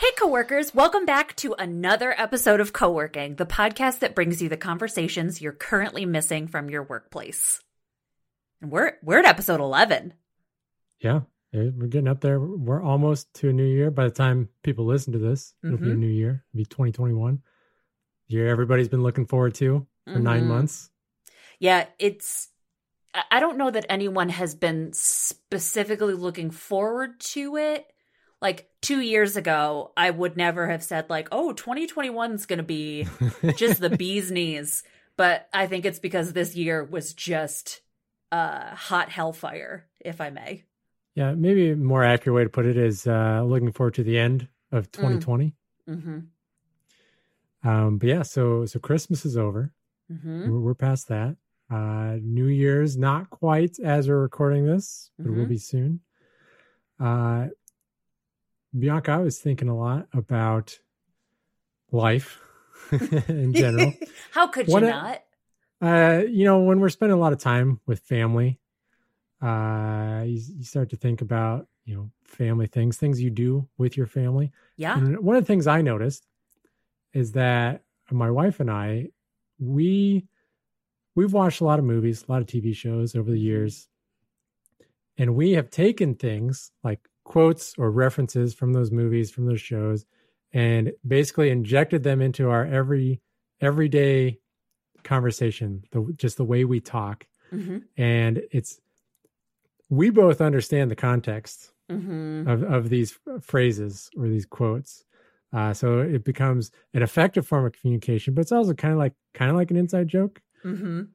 Hey, coworkers, welcome back to another episode of Coworking, the podcast that brings you the conversations you're currently missing from your workplace. And we're we're at episode 11. Yeah, eh, we're getting up there. We're almost to a new year. By the time people listen to this, it'll be a Mhm. new year. It'll be 2021. Year everybody's been looking forward to for nine Mhm. months. Yeah, it's I don't know that anyone has been specifically looking forward to it. Like 2 years ago, I would never have said like, "Oh, 2021 is going to be just the bee's knees." But I think it's because this year was just uh hot hellfire, if I may. yeah, maybe a more accurate way to put it is uh, looking forward to the end of 2020. Mhm. Um, but yeah, so so Christmas is over. Mhm. We're, we're past that. Uh, New Year's not quite as we're recording this, but it will be soon. Uh, Bianca, I was thinking a lot about life in general. How could What you not? uh, you know, when we're spending a lot of time with family, uh, you, you start to think about you know family things, things you do with your family. Yeah. And one of the things I noticed is that my wife and I, we we've watched a lot of movies, a lot of TV shows over the years, and we have taken things like quotes or references from those movies, from those shows, and basically injected them into our every everyday conversation, the, just the way we talk. Mhm. And it's we both understand the context Mhm. of, of these phrases or these quotes. Uh, so it becomes an effective form of communication, but it's also kind of like kind of like an inside joke Mhm.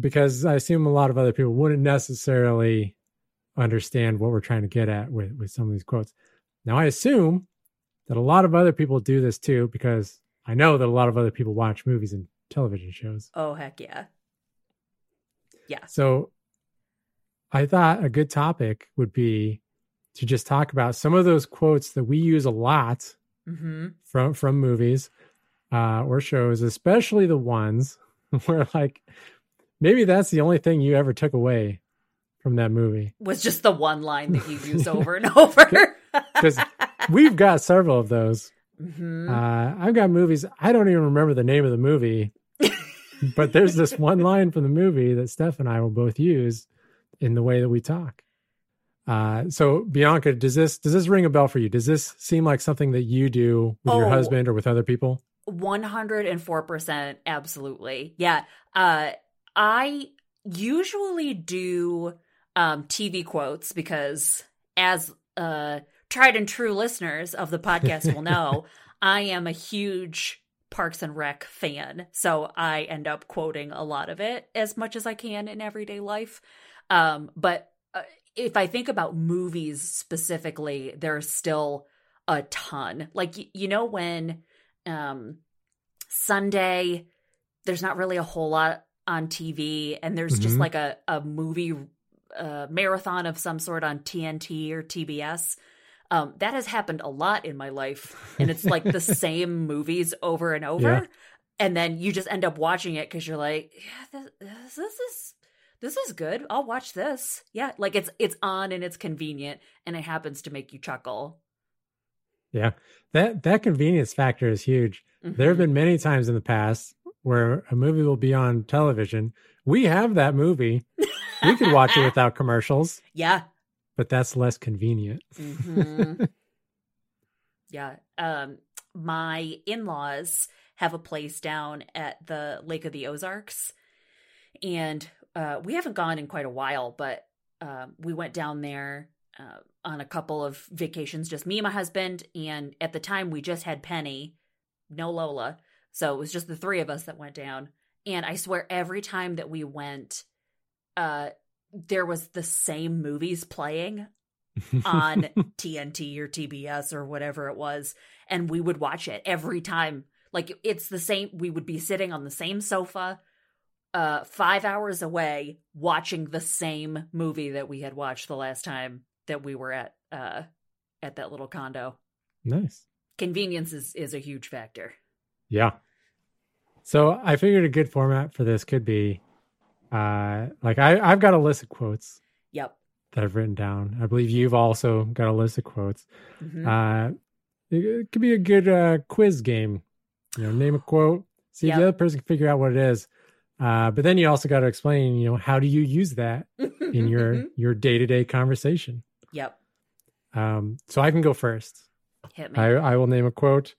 because I assume a lot of other people wouldn't necessarily understand what we're trying to get at with, with some of these quotes. Now I assume that a lot of other people do this too, because I know that a lot of other people watch movies and television shows. Oh heck yeah. Yeah. So I thought a good topic would be to just talk about some of those quotes that we use a lot Mhm. from from movies uh, or shows, especially the ones where like maybe that's the only thing you ever took away from that movie. Was just the one line that you use over and over. Because we've got several of those. Mhm. Uh, I've got movies. I don't even remember the name of the movie, but there's this one line from the movie that Steph and I will both use in the way that we talk. Uh, so Bianca, does this does this ring a bell for you? Does this seem like something that you do with your Oh. husband or with other people? 104% absolutely. Yeah uh i usually do um tv quotes because as uh tried and true listeners of the podcast will know i am a huge parks and rec fan so i end up quoting a lot of it as much as i can in everyday life. Um but uh, if i think about movies specifically there's still a ton. Like y- you know when um Sunday, there's not really a whole lot on TV, and there's just Mhm. like a a movie uh, marathon of some sort on TNT or TBS. Um, that has happened a lot in my life, and it's like the same movies over and over, Yeah. and then you just end up watching it because you're like, yeah, this, this, this is this is good. I'll watch this. Yeah, like it's it's on and it's convenient, and it happens to make you chuckle. Yeah, that that convenience factor is huge. There have Mhm. been many times in the past where a movie will be on television. We have that movie. We could watch it without commercials, yeah. but that's less convenient. Mhm. yeah. Um, my in laws have a place down at the Lake of the Ozarks. And uh, we haven't gone in quite a while, but um, we went down there uh, on a couple of vacations, just me and my husband. And at the time, we just had Penny, no Lola. So it was just the three of us that went down. And I swear, every time that we went, uh, there was the same movies playing on TNT or TBS or whatever it was, and we would watch it every time. Like it's the same. We would be sitting on the same sofa, uh, five hours away, watching the same movie that we had watched the last time that we were at uh, at that little condo. nice. Convenience is is a huge factor. Yeah. So I figured a good format for this could be Uh, like I, I've got a list of quotes Yep. that I've written down. I believe you've also got a list of quotes. Mhm. Uh, it, it could be a good uh, quiz game. You know, name a quote, see if the other person can figure out what it is. Uh, but then you also got to explain, you know, how do you use that in your your day to day conversation? Yep. Um, so I can go first. Hit me. I, I will name a quote.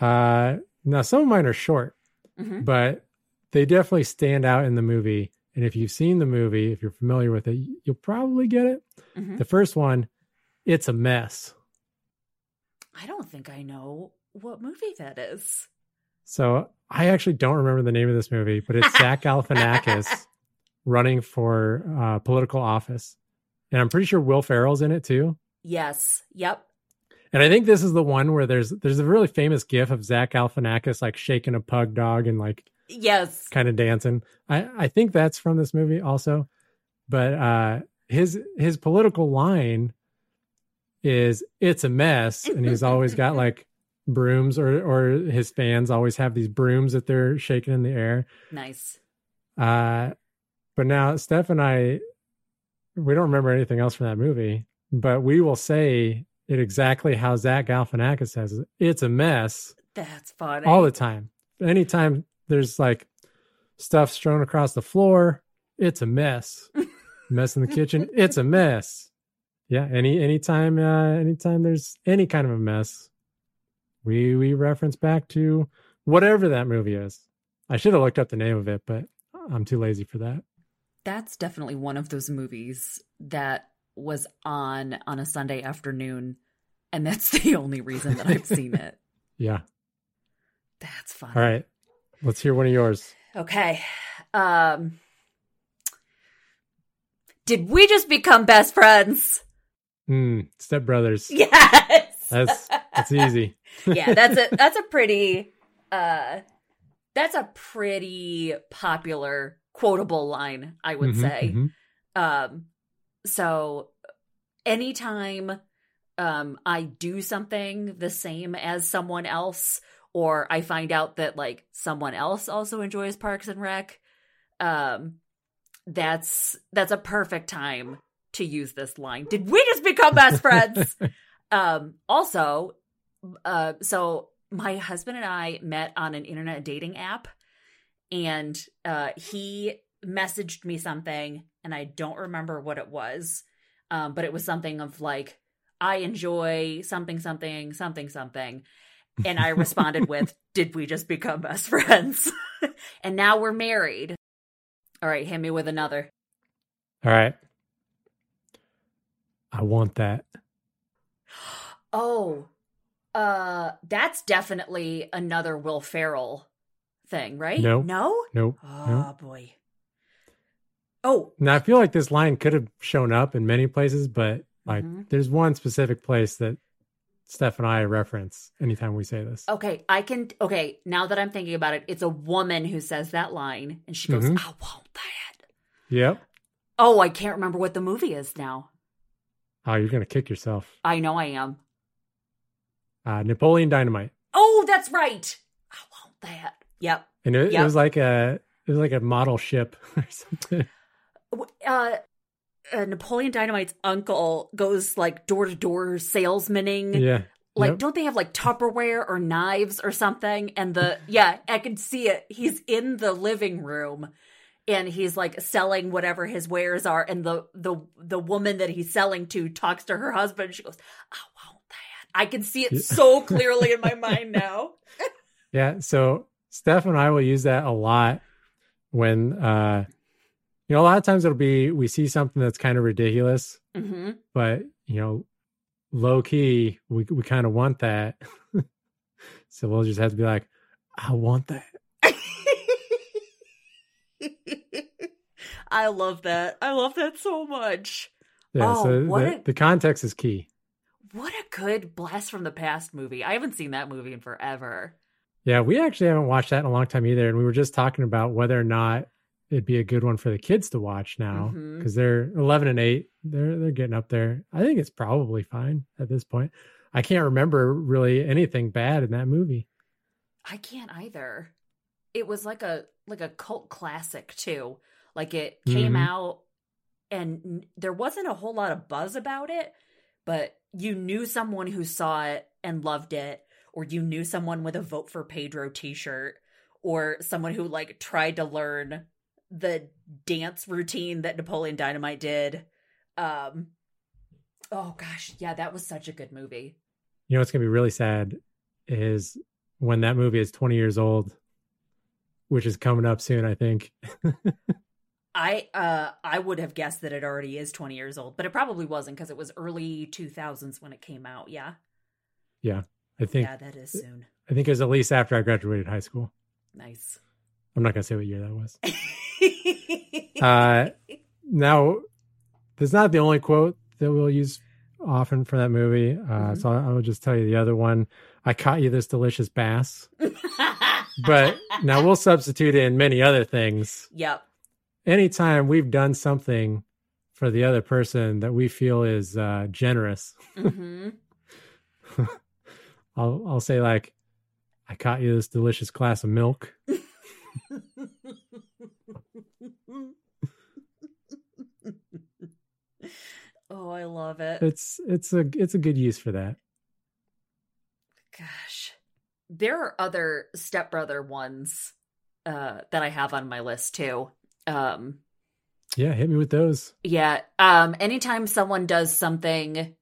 Uh, now, some of mine are short, Mhm. but they definitely stand out in the movie. And if you've seen the movie, if you're familiar with it, you'll probably get it. Mhm. The first one, it's a mess. I don't think I know what movie that is. So I actually don't remember the name of this movie, but it's Zach Galifianakis running for uh, political office, and I'm pretty sure Will Ferrell's in it too. Yes. Yep. And I think this is the one where there's there's a really famous gif of Zach Galifianakis like shaking a pug dog and like Yes. kind of dancing. I I think that's from this movie also, but uh, his his political line is "It's a mess," and he's always got like brooms, or or his fans always have these brooms that they're shaking in the air. Nice. Uh, but now Steph and I, we don't remember anything else from that movie, but we will say it exactly how Zach Galifianakis says it. It's a mess That's funny. all the time. Anytime there's like stuff strewn across the floor, it's a mess. mess in the kitchen, it's a mess. Yeah, any anytime uh anytime there's any kind of a mess, we we reference back to whatever that movie is. I should have looked up the name of it, but I'm too lazy for that. That's definitely one of those movies that was on on a Sunday afternoon, and that's the only reason that I've seen it. Yeah. That's fun. All right. Let's hear one of yours. Okay. Um Did we just become best friends? Mm, Step Brothers. Yes. That's that's easy. yeah, that's a that's a pretty uh that's a pretty popular quotable line, I would Mhm, say. mhm. Um so anytime um I do something the same as someone else or I find out that like someone else also enjoys Parks and Rec, um that's that's a perfect time to use this line. Did we just become best friends? um also uh so my husband and I met on an internet dating app and uh he messaged me something and I don't remember what it was. Um but it was something of like I enjoy something something something something and I responded with did we just become best friends? and now we're married. All right, hit me with another. All right. I want that. Oh, uh, that's definitely another Will Ferrell thing, right? No. no. Nope. Oh boy. Oh, Now I feel like this line could have shown up in many places, but like Mhm. there's one specific place that Steph and I reference anytime we say this. okay. I can. Okay, now that I'm thinking about it, it's a woman who says that line, and she goes, Mhm. "I want that." Yep. Oh, I can't remember what the movie is now. Oh, you're gonna kick yourself. I know I am. Uh, Napoleon Dynamite, Oh, that's right. I want that. Yep. and it, it was like a it was like a model ship or something. Uh, uh, Napoleon Dynamite's uncle goes like door to door salesmaning. Yeah. Like, Yep. don't they have like Tupperware or knives or something? And the yeah, I can see it. He's in the living room, and he's like selling whatever his wares are. And the the the woman that he's selling to talks to her husband. She goes, "I want that." I can see it so clearly in my mind now. Yeah. So Steph and I will use that a lot when uh you know, a lot of times it'll be we see something that's kind of ridiculous, hmm but you know, low key, we we kind of want that. so we'll just have to be like, I want that. I love that. I love that so much. Yeah. Oh, so what the, a- the context is key. What a good blast from the past movie. I haven't seen that movie in forever. Yeah, we actually haven't watched that in a long time either. And we were just talking about whether or not it'd be a good one for the kids to watch now because they're 11 and 8. They're they're getting up there. I think it's probably fine at this point. I can't remember really anything bad in that movie. I can't either. It was like a like a cult classic too. Like it came Mhm. out and there wasn't a whole lot of buzz about it, but you knew someone who saw it and loved it, or you knew someone with a vote for Pedro t-shirt, or someone who like tried to learn the dance routine that Napoleon Dynamite did. Um oh gosh, yeah, that was such a good movie. You know what's gonna be really sad is when that movie is 20 years old, which is coming up soon, I think. I uh I would have guessed that it already is 20 years old, but it probably wasn't because it was early 2000s when it came out. Yeah. Yeah. I think Yeah, that is soon. I think it was at least after I graduated high school. Nice. I'm not gonna say what year that was. Uh, Now, that's not the only quote that we'll use often for that movie. Uh, Mhm. So I will just tell you the other one. I caught you this delicious bass. But now we'll substitute in many other things. Yep. Anytime we've done something for the other person that we feel is uh, generous, hmm I'll I'll say like, I caught you this delicious glass of milk. oh, I love it. It's it's a it's a good use for that. Gosh. There are other stepbrother ones uh that I have on my list too. Um Yeah, hit me with those. Yeah. Um anytime someone does something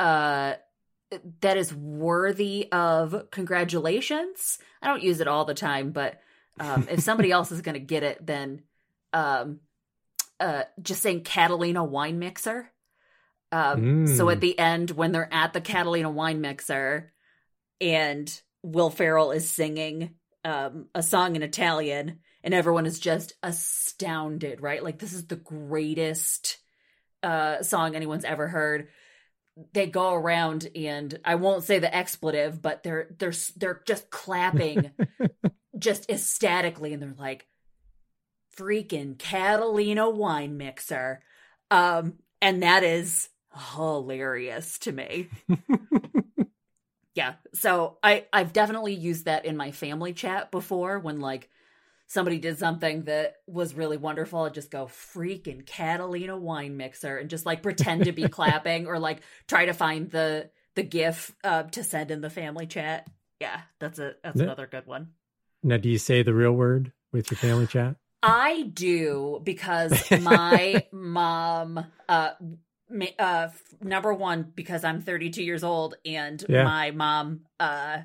uh that is worthy of congratulations. I don't use it all the time, but um if somebody else is going to get it then um uh just saying Catalina wine mixer. Um so Mm. at the end when they're at the Catalina wine mixer and Will Ferrell is singing um a song in Italian and everyone is just astounded, right? Like this is the greatest uh song anyone's ever heard. They go around and I won't say the expletive, but they're they're they're just clapping just ecstatically and they're like freaking Catalina wine mixer. Um and that is hilarious to me. yeah. So I I've definitely used that in my family chat before when like somebody did something that was really wonderful I'd just go freaking Catalina wine mixer and just like pretend to be clapping or like try to find the the gif uh, to send in the family chat. Yeah, that's a that's Yeah. another good one. Now, do you say the real word with your family chat? I do because my mom uh uh number one because I'm 32 years old and Yeah. my mom uh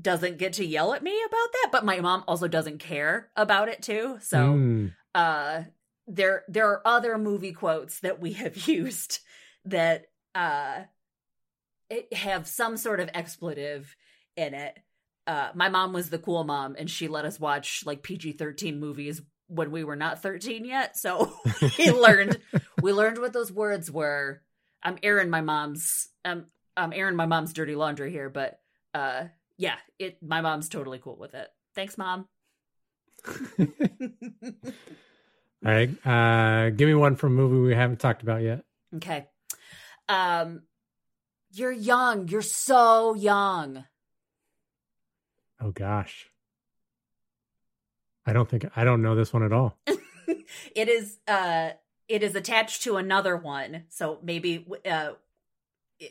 doesn't get to yell at me about that but my mom also doesn't care about it too. So Mm. uh there there are other movie quotes that we have used that uh it have some sort of expletive in it. Uh my mom was the cool mom and she let us watch like PG-13 movies when we were not 13 yet. So we learned we learned what those words were. I'm airing my mom's um i'm airing my mom's dirty laundry here but uh yeah it my mom's totally cool with it thanks mom All right. Uh, give me one from a movie we haven't talked about yet. Okay. Um you're young. You're so young. Oh gosh. I don't think I don't know this one at all. it is uh it is attached to another one. So maybe uh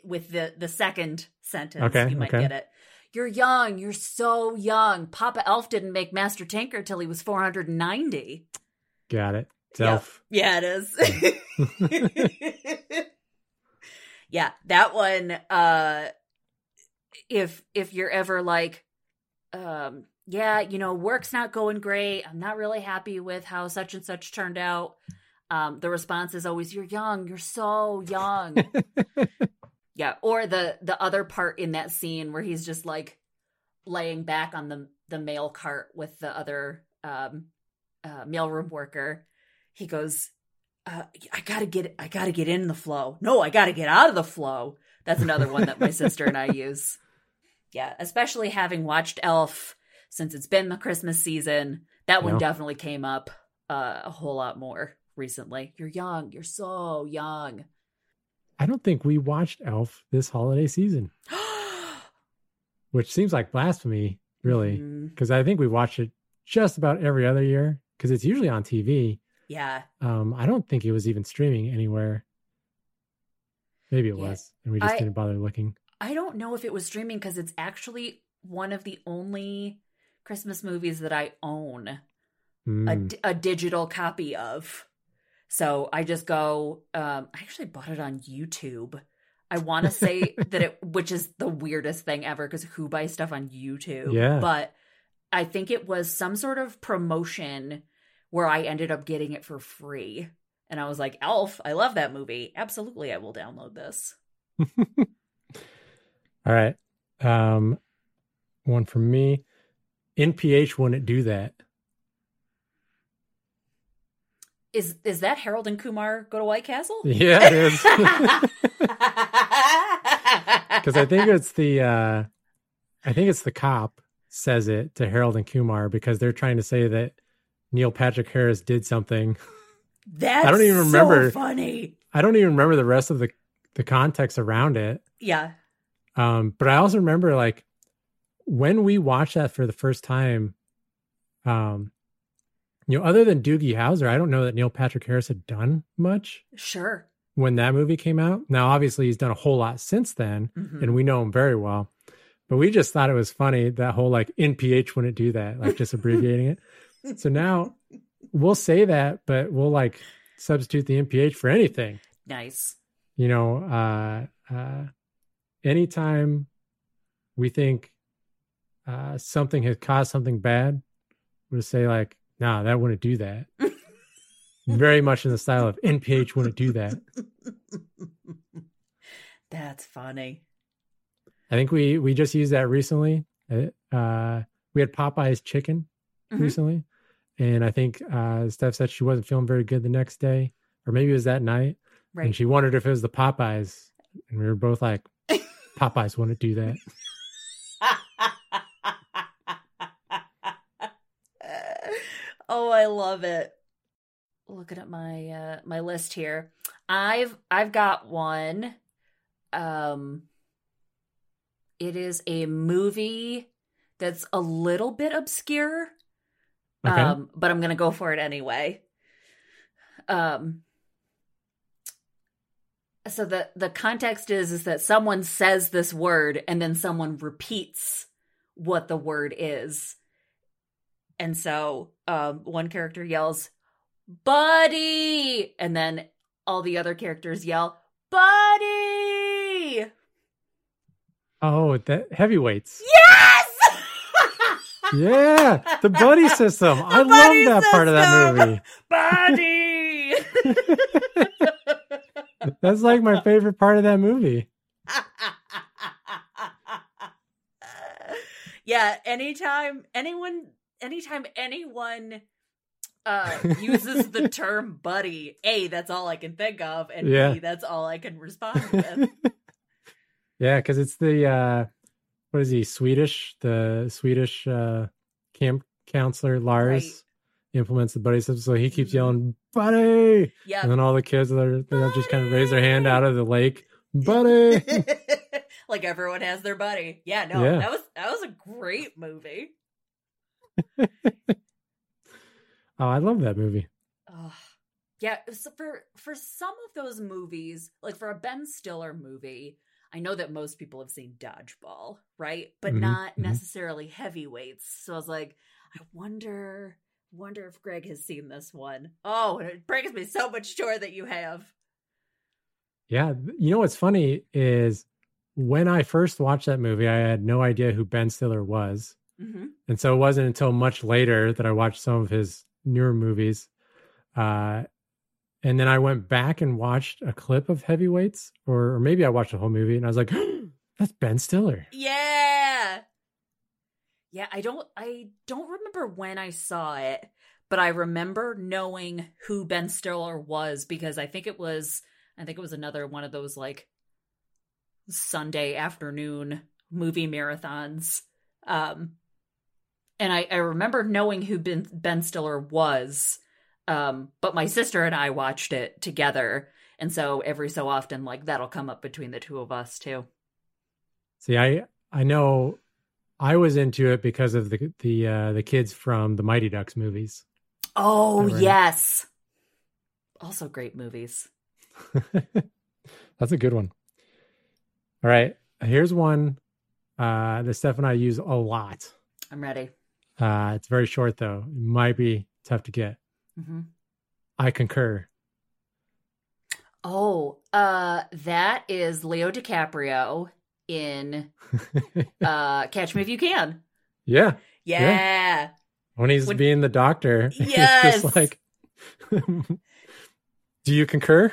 with the the second sentence Okay, you might okay. get it. You're young. You're so young. Papa Elf didn't make Master Tinker till he was 490. Got it. Yeah. Elf. Yeah, it is. yeah, that one uh if if you're ever like um yeah, you know, work's not going great. I'm not really happy with how such and such turned out. Um the response is always you're young, you're so young. yeah, or the the other part in that scene where he's just like laying back on the the mail cart with the other um uh mailroom worker. He goes uh, I gotta get I gotta get in the flow. No, I gotta get out of the flow. That's another one that my sister and I use. Yeah, especially having watched Elf since it's been the Christmas season. That one Yeah. definitely came up uh, a whole lot more recently. You're young. You're so young. I don't think we watched Elf this holiday season, which seems like blasphemy, really, because I think we watched it just about every other year. because it's usually on TV. Yeah. Um, I don't think it was even streaming anywhere. Maybe it Yeah. was, and we just I- didn't bother looking. I don't know if it was streaming because it's actually one of the only Christmas movies that I own a, Mm. d- a digital copy of. So I just go, um, I actually bought it on YouTube. I want to say that it, which is the weirdest thing ever because who buys stuff on YouTube? Yeah. But I think it was some sort of promotion where I ended up getting it for free. And I was like, Elf, I love that movie. Absolutely, I will download this. All right. Um, one from me. NPH wouldn't do that. Is is that Harold and Kumar go to White Castle? Yeah, it is. Because I think it's the uh I think it's the cop says it to Harold and Kumar because they're trying to say that Neil Patrick Harris did something. That's I don't even so remember. funny. I don't even remember the rest of the the context around it. Yeah. Um, but I also remember like when we watched that for the first time, um, you know, other than Doogie Howser, I don't know that Neil Patrick Harris had done much Sure. when that movie came out. Now, obviously, he's done a whole lot since then, Mhm. and we know him very well. But we just thought it was funny that whole like NPH wouldn't do that, like just abbreviating it. So now we'll say that, but we'll like substitute the NPH for anything Nice. you know uh uh anytime we think uh something has caused something bad we'll say like nah that wouldn't do that very much in the style of nph wouldn't do that That's funny. i think we we just used that recently Uh, uh we had popeye's chicken Mhm. recently and i think uh steph said she wasn't feeling very good the next day or maybe it was that night Right. and she wondered if it was the popeyes and we were both like popeyes wouldn't do that oh, I love it. Looking at my uh my list here. I've I've got one. Um it is a movie that's a little bit obscure. okay Um, but I'm gonna go for it anyway. Um so the the context is is that someone says this word and then someone repeats what the word is. And so um one character yells, Buddy and then all the other characters yell, Buddy Oh, that heavyweights. Yes Yeah, the buddy system. I love buddy that part of that movie. Buddy That's like my favorite part of that movie. yeah, anytime anyone anytime anyone uh uses the term buddy, A, that's all I can think of, and Yeah. B, that's all I can respond with. yeah, because it's the uh what is he, Swedish? The Swedish uh camp counselor Lars Right. implements the buddy system, so he keeps Mhm. yelling, Buddy! Yeah. And then all the kids are they just kind of raise their hand out of the lake. Buddy! like everyone has their buddy. Yeah, no, Yeah. that was that was a great movie. oh, I love that movie. Ugh. Yeah, so for for some of those movies, like for a Ben Stiller movie, I know that most people have seen Dodgeball, right? But Mhm, not mhm. necessarily heavyweights. So I was like, I wonder wonder if Greg has seen this one. Oh, it brings me so much joy that you have. Yeah, you know what's funny is when I first watched that movie, I had no idea who Ben Stiller was. Hmm And so it wasn't until much later that I watched some of his newer movies. Uh, and then I went back and watched a clip of Heavyweights, or, or maybe I watched the whole movie and I was like, that's Ben Stiller. Yeah. Yeah, I don't I don't remember when I saw it, but I remember knowing who Ben Stiller was because I think it was I think it was another one of those like Sunday afternoon movie marathons. Um and I, I remember knowing who Ben, ben Stiller was. Um, but my sister and I watched it together. And so every so often, like that'll come up between the two of us too. See, I, I know I was into it because of the, the, uh, the kids from the Mighty Ducks movies. Oh yes. Also great movies. That's a good one. All right. Here's one uh, that Steph and I use a lot. I'm ready. Uh, it's very short, though. It might be tough to get. hmm I concur. Oh, uh, that is Leo DiCaprio in uh, Catch Me If You Can. yeah. Yeah. When he's When- being the doctor, it's Yes. just like, do you concur?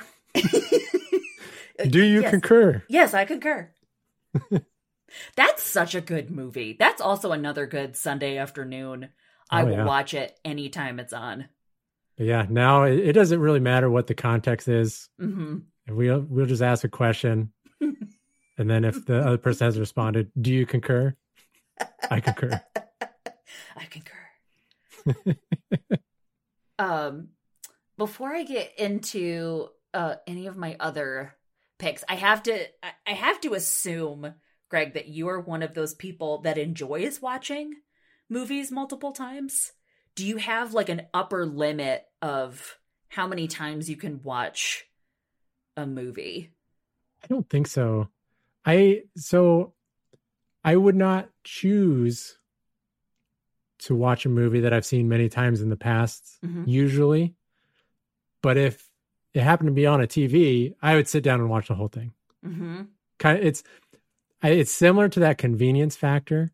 Do you yes. concur? Yes, I concur. That's such a good movie. That's also another good Sunday afternoon. I Oh, will yeah. watch it anytime it's on. But yeah, now it, it doesn't really matter what the context is. hmm We'll we'll just ask a question, and then if the other person has responded, "Do you concur?" I concur. I concur. um, before I get into uh any of my other picks, I have to I- I have to assume, Greg, that you are one of those people that enjoys watching movies multiple times. Do you have like an upper limit of how many times you can watch a movie? I don't think so. I so I would not choose to watch a movie that I've seen many times in the past, Mhm. usually. But if it happened to be on a TV, I would sit down and watch the whole thing. Mm-hmm. Kind of, it's it's similar to that convenience factor,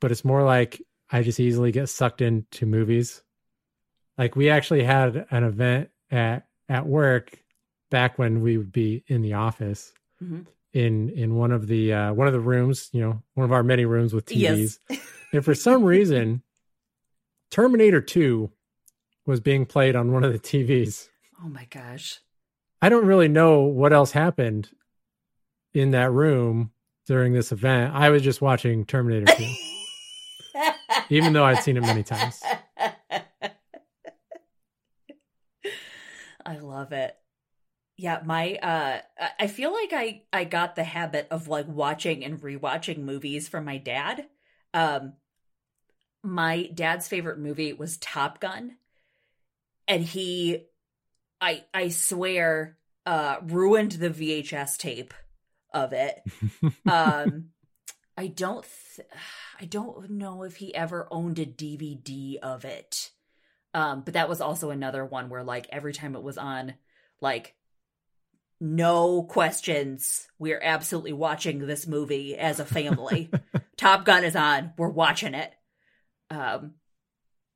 but it's more like I just easily get sucked into movies. Like we actually had an event at at work back when we would be in the office Mhm. in in one of the uh, one of the rooms, you know, one of our many rooms with TVs. Yes. and for some reason, Terminator Two was being played on one of the TVs. Oh my gosh. I don't really know what else happened in that room during this event. I was just watching Terminator 2, even though I'd seen it many times. I love it. Yeah, my uh I- I feel like I I got the habit of like watching and rewatching movies from my dad. Um my dad's favorite movie was Top Gun. And he I I swear uh ruined the VHS tape of it. um I don't th- I don't know if he ever owned a DVD of it. Um but that was also another one where like every time it was on like no questions. We're absolutely watching this movie as a family. Top Gun is on. We're watching it. Um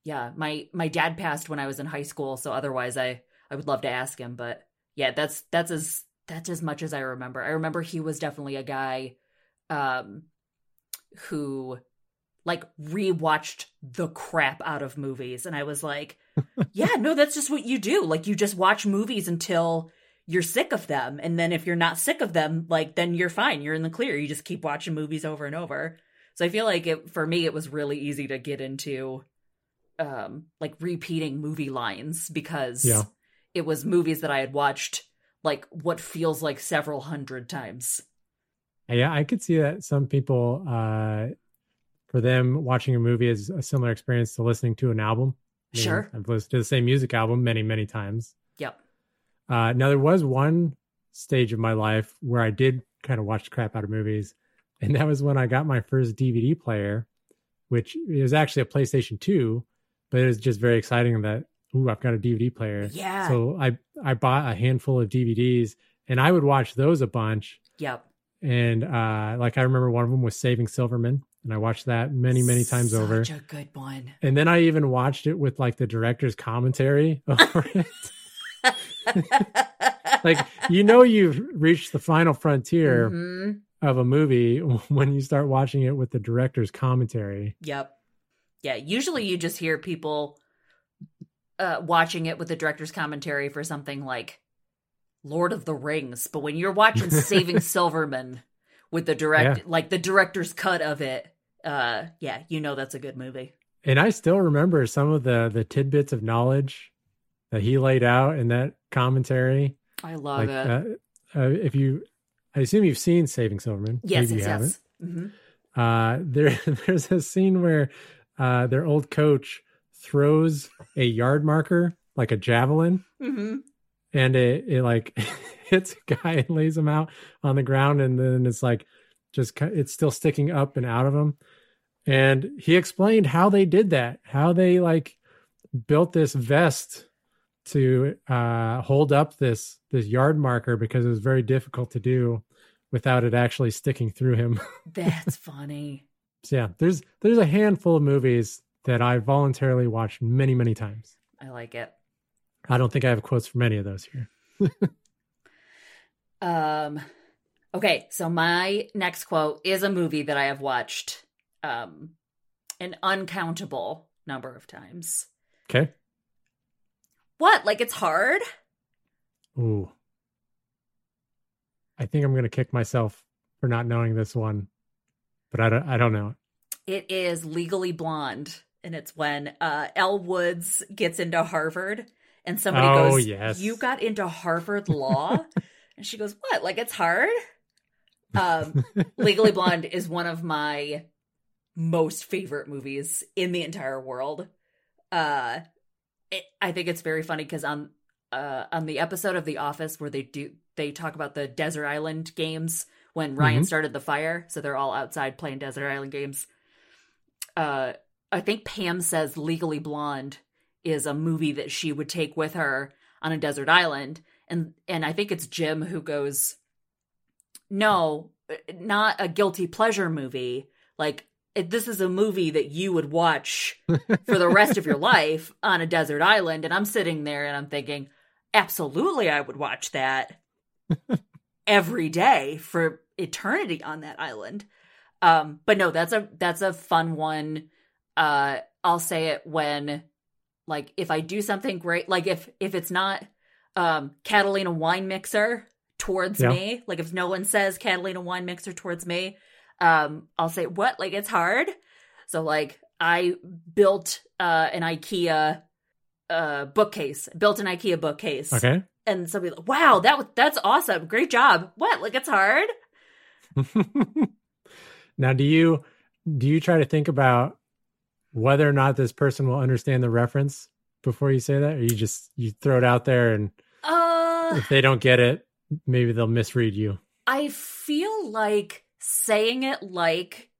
yeah, my my dad passed when I was in high school, so otherwise I I would love to ask him, but yeah, that's that's as that's as much as I remember. I remember he was definitely a guy um who like rewatched the crap out of movies and I was like, yeah, no, that's just what you do. Like you just watch movies until you're sick of them and then if you're not sick of them, like then you're fine. You're in the clear. You just keep watching movies over and over. So I feel like it for me it was really easy to get into um like repeating movie lines because Yeah. it was movies that I had watched like what feels like several hundred times. Yeah, I could see that some people, uh, for them, watching a movie is a similar experience to listening to an album. I mean, Sure. I've listened to the same music album many, many times. Yep. Uh, now, there was one stage of my life where I did kind of watch crap out of movies, and that was when I got my first DVD player, which is actually a PlayStation 2, but it was just very exciting that, ooh, I've got a DVD player. Yeah. So I, I bought a handful of DVDs, and I would watch those a bunch Yep. and uh like i remember one of them was saving silverman and i watched that many many times over Such a good one. and then i even watched it with like the director's commentary over it like you know you've reached the final frontier Mhm. of a movie when you start watching it with the director's commentary Yep. Yeah, usually you just hear people uh watching it with the director's commentary for something like Lord of the Rings, but when you're watching Saving Silverman with the direct Yeah. like the director's cut of it, uh yeah, you know that's a good movie. and i still remember some of the the tidbits of knowledge that he laid out in that commentary I love like it. uh, uh, if you i assume you've seen saving silverman yes, Maybe yes, you haven't. yes. hmm uh there there's a scene where uh their old coach throws a yard marker like a javelin hmm and it, it like hits a guy and lays him out on the ground and then it's like just it's still sticking up and out of him. And he explained how they did that how they like built this vest to uh hold up this this yard marker because it was very difficult to do without it actually sticking through him. That's funny. so yeah there's there's a handful of movies that i voluntarily watched many many times I like it. i don't think i have quotes from any of those here Um, okay, so my next quote is a movie that I have watched um, an uncountable number of times. okay What? Like it's hard? Ooh. I think I'm going to kick myself for not knowing this one, but I don't, I don't know. It is Legally Blonde, and it's when uh, Elle Woods gets into Harvard, and somebody Oh, goes, yes. "You got into Harvard Law," and she goes, "What? Like it's hard?" Um, Legally Blonde is one of my most favorite movies in the entire world. Uh, it, I think it's very funny because on uh, on the episode of The Office where they do they talk about the desert island games when Ryan Mhm. started the fire, so they're all outside playing desert island games. Uh, I think Pam says Legally Blonde is a movie that she would take with her on a desert island, and and I think it's Jim who goes, no, not a guilty pleasure movie. Like it, this is a movie that you would watch for the rest of your life on a desert island. And I'm sitting there and I'm thinking, absolutely, I would watch that every day for eternity on that island. Um, but no, that's a that's a fun one. Uh, I'll say it when, like, if I do something great, like if if it's not um Catalina wine mixer towards Yeah. me, like if no one says Catalina wine mixer towards me, um, I'll say what? Like it's hard. So like I built uh an IKEA uh bookcase, built an IKEA bookcase, Okay. and somebody like, wow, that was that's awesome, great job. What? Like it's hard. now, do you, do you try to think about whether or not this person will understand the reference before you say that? Or you just, you throw it out there and Uh, if they don't get it, maybe they'll misread you. I feel like saying it like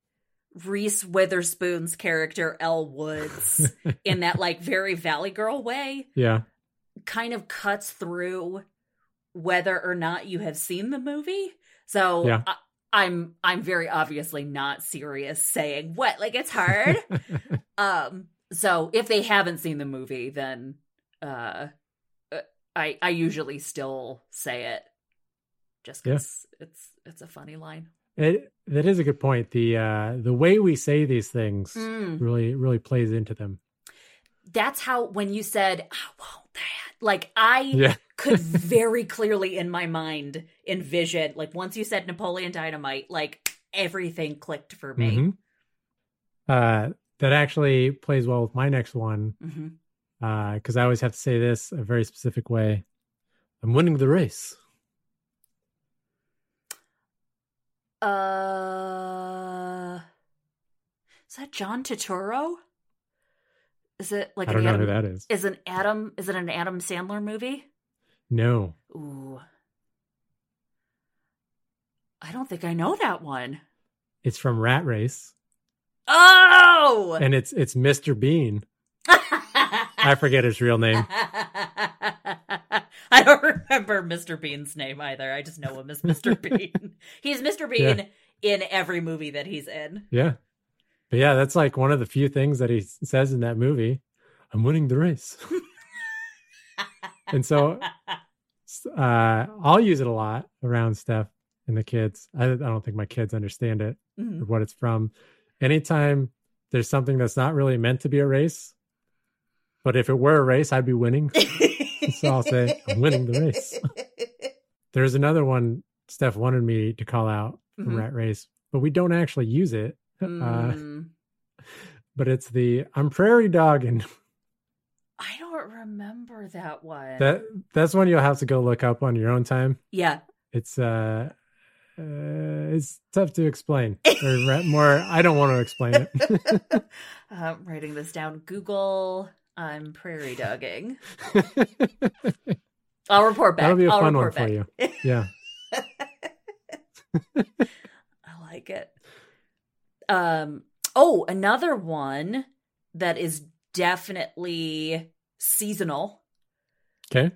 Reese Witherspoon's character Elle Woods in that like very Valley Girl way yeah. kind of cuts through whether or not you have seen the movie. So Yeah. I, I'm I'm very obviously not serious saying what like it's hard. um so if they haven't seen the movie then uh uh, I I usually still say it just Yeah. cuz it's it's a funny line. It, that is a good point. The, uh, the way we say these things Mm. really, really plays into them. That's how when you said I want that like I Yeah. Could very clearly in my mind envision like once you said Napoleon Dynamite, like everything clicked for me. Mhm. Uh, that actually plays well with my next one because I always have to say this a very specific way. I'm winning the race. Uh, is that John Turturro? Is it like I don't know Adam, who that is. Is an Adam? Is it an Adam Sandler movie? No, Ooh, I don't think I know that one. it's from Rat Race, Oh, and it's it's Mr. Bean. I forget his real name. I don't remember Mr. Bean's name either. I just know him as Mr. Bean. he's Mr. Bean Yeah. in every movie that he's in. Yeah, but yeah, that's like one of the few things that he says in that movie. I'm winning the race, and so uh, I'll use it a lot around Steph and the kids. I, I don't think my kids understand it. Mhm. or what it's from. Anytime there's something that's not really meant to be a race, but if it were a race, I'd be winning. So I'll say, I'm winning the race. There's another one Steph wanted me to call out from Mhm. Rat Race, but we don't actually use it. Uh, Mm, but it's the I'm prairie dogging. Remember that one. That that's one you'll have to go look up on your own time. yeah. It's uh uh, it's tough to explain. Or more, I don't want to explain it. I'm writing this down. Google. I'm prairie dogging. I'll report back. That'll be a I'll fun one report for you. Yeah. I like it. Um. Oh, another one that is definitely seasonal. Okay.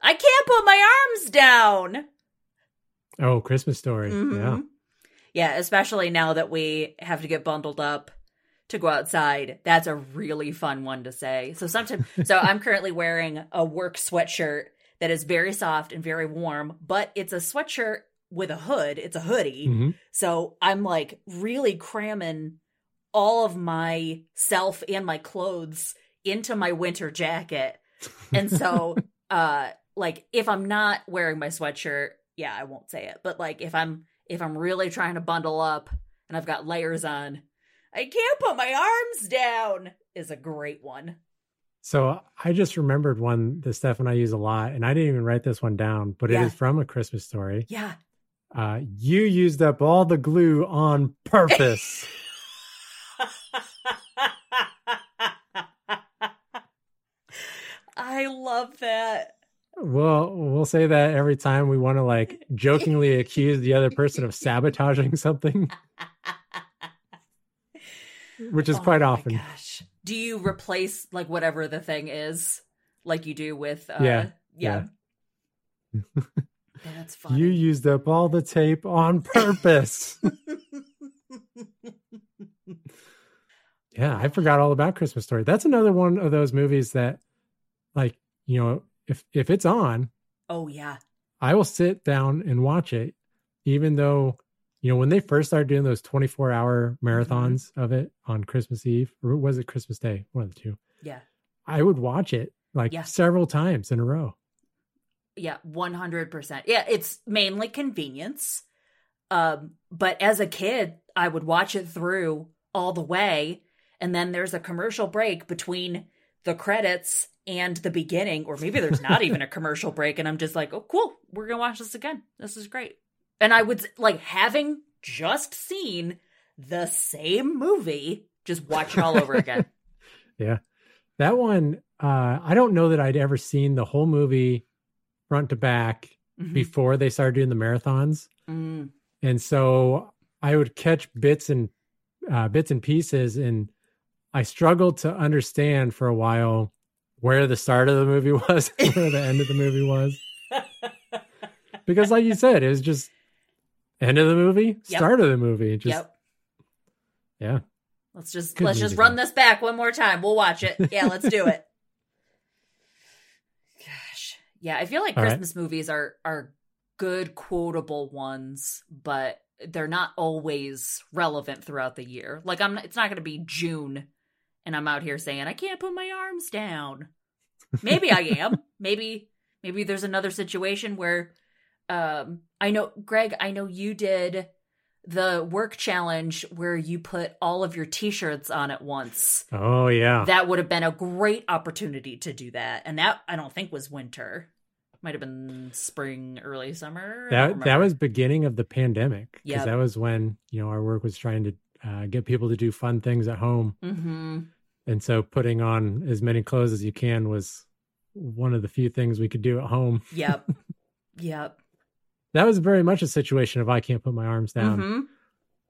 I can't put my arms down. Oh, Christmas story. Yeah. Mhm. Yeah, especially now that we have to get bundled up to go outside. That's a really fun one to say. So sometimes so I'm currently wearing a work sweatshirt that is very soft and very warm, but it's a sweatshirt with a hood. It's a hoodie. Mhm. So I'm like really cramming all of my self and my clothes into my winter jacket. And so uh like if I'm not wearing my sweatshirt, yeah, I won't say it. But like if I'm if I'm really trying to bundle up and I've got layers on, I can't put my arms down is a great one. So I just remembered one that Steph and I use a lot, and I didn't even write this one down, but Yeah. it is from a Christmas story. Yeah. Uh, you used up all the glue on purpose. I love that. well, we'll say that every time we want to like jokingly accuse the other person of sabotaging something, which is Oh quite my often. Gosh. Do you replace like whatever the thing is, like you do with? Uh, Yeah, yeah. That's funny. You used up all the tape on purpose. yeah, I forgot all about Christmas Story. That's another one of those movies that, like, you know, if if it's on, oh yeah. I will sit down and watch it, even though, you know, when they first started doing those 24 hour marathons of it on Christmas Eve, or was it Christmas Day? One of the two. Yeah. I would watch it like Yeah. several times in a row. Yeah, 100%. Yeah, it's mainly convenience. Um, but as a kid, I would watch it through all the way. And then there's a commercial break between the credits and the beginning, or maybe there's not even a commercial break. And I'm just like, oh, cool. We're going to watch this again. This is great. And I would like having just seen the same movie, just watch it all over again. Yeah. That one, uh, I don't know that I'd ever seen the whole movie front to back Mhm. before they started doing the marathons. Mm. And so I would catch bits and uh, bits and pieces, and I struggled to understand for a while where the start of the movie was, where the end of the movie was, because, like you said, it was just end of the movie, Yep. start of the movie. Just yep. yeah, Let's just Good let's just run this back one more time. We'll watch it. Yeah, let's do it. Gosh. Yeah, I feel like All right. Christmas movies are are good quotable ones, but they're not always relevant throughout the year. Like I'm it's not going to be June and I'm out here saying I can't put my arms down. Maybe I am. maybe maybe there's another situation where um I know Greg, I know you did the work challenge where you put all of your t-shirts on at once. oh yeah, That would have been a great opportunity to do that. And that I don't think was winter. Might have been spring, early summer. That that was beginning of the pandemic because Yep. that was when you know our work was trying to uh, get people to do fun things at home. Mhm. And so putting on as many clothes as you can was one of the few things we could do at home. Yep. yep. That was very much a situation of I can't put my arms down. Mhm.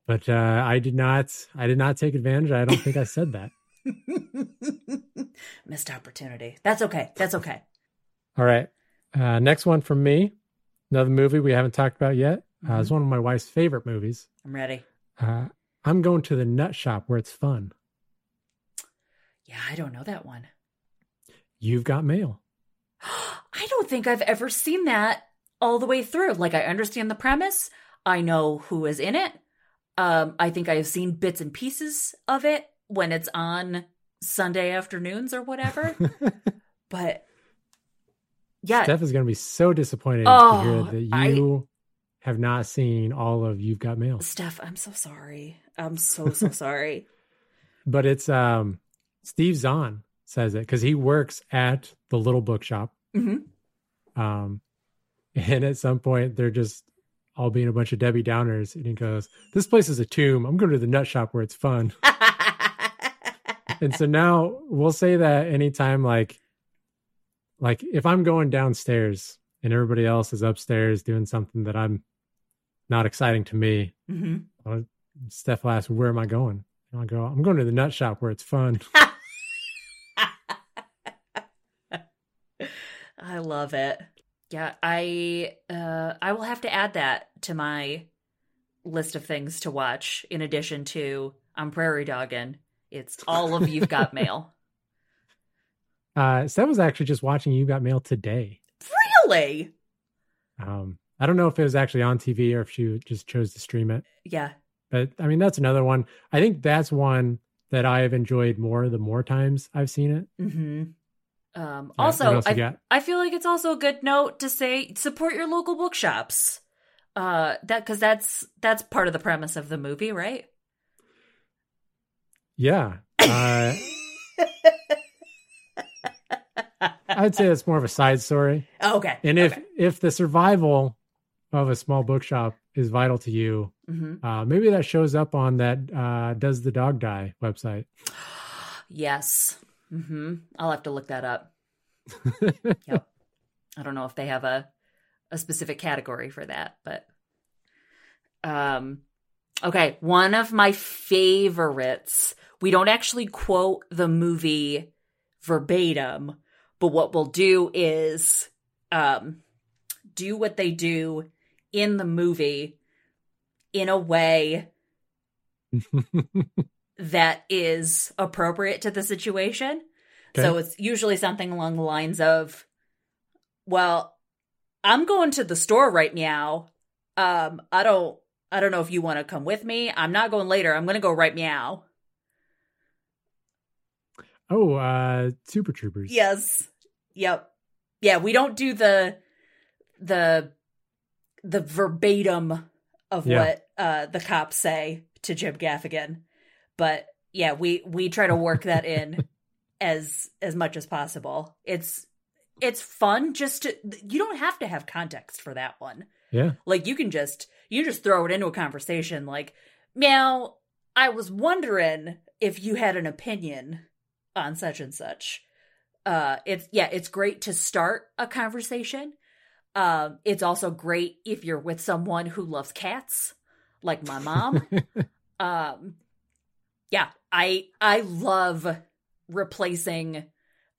But uh, I did not I did not take advantage. I don't think I said that. Missed opportunity. That's okay. That's okay. All right. Uh, next one from me. Another movie we haven't talked about yet. Uh, it's Mhm. one of my wife's favorite movies. I'm ready. Uh, I'm going to the nut shop where it's fun. Yeah, I don't know that one. You've got mail. I don't think I've ever seen that all the way through. Like I understand the premise. I know who is in it. Um, I think I have seen bits and pieces of it when it's on Sunday afternoons or whatever. but yeah, Steph is going to be so disappointed Oh, to hear that I- you have not seen all of You've Got Mail. Steph, I'm so sorry. I'm so so sorry. But it's um Steve Zahn says it because he works at the little bookshop. hmm Um, and at some point they're just all being a bunch of Debbie Downers, and he goes, "This place is a tomb. I'm going to the nut shop where it's fun." and so now we'll say that anytime, like, like if I'm going downstairs and everybody else is upstairs doing something that I'm not exciting to me, hmm Steph will ask, "Where am I going?" And I'll go, "I'm going to the nut shop where it's fun." I love it. Yeah, I uh I will have to add that to my list of things to watch in addition to I'm prairie dogging. It's all of You've Got Mail. Uh, Steph was actually just watching You Got Mail today. Really? Um, I don't know if it was actually on TV or if she just chose to stream it. Yeah. But I mean, that's another one. I think that's one that I have enjoyed more the more times I've seen it. Mm-hmm. Um, what also, I. I feel like it's also a good note to say support your local bookshops. Uh, that because that's that's part of the premise of the movie, right? Yeah. Uh, I'd say it's more of a side story. okay. And if okay. if the survival of a small bookshop is vital to you, Mhm. uh, maybe that shows up on that uh, Does the Dog Die website. yes, hmm I'll have to look that up. Yep. I don't know if they have a a specific category for that, but um okay, one of my favorites. We don't actually quote the movie verbatim, but what we'll do is um do what they do in the movie in a way that is appropriate to the situation. So it's usually something along the lines of, well, I'm going to the store right now. Um, I don't I don't know if you want to come with me. I'm not going later. I'm gonna go right meow. oh, uh, Super Troopers. Yes. Yep. Yeah, we don't do the the the verbatim of Yeah. what uh the cops say to Jim Gaffigan. But yeah, we we try to work that in as as much as possible. It's it's fun just to you don't have to have context for that one. Yeah. Like you can just you just throw it into a conversation like, "Meow, I was wondering if you had an opinion on such and such." Uh it's yeah, it's great to start a conversation. Um it's also great if you're with someone who loves cats, like my mom. um yeah, I I love replacing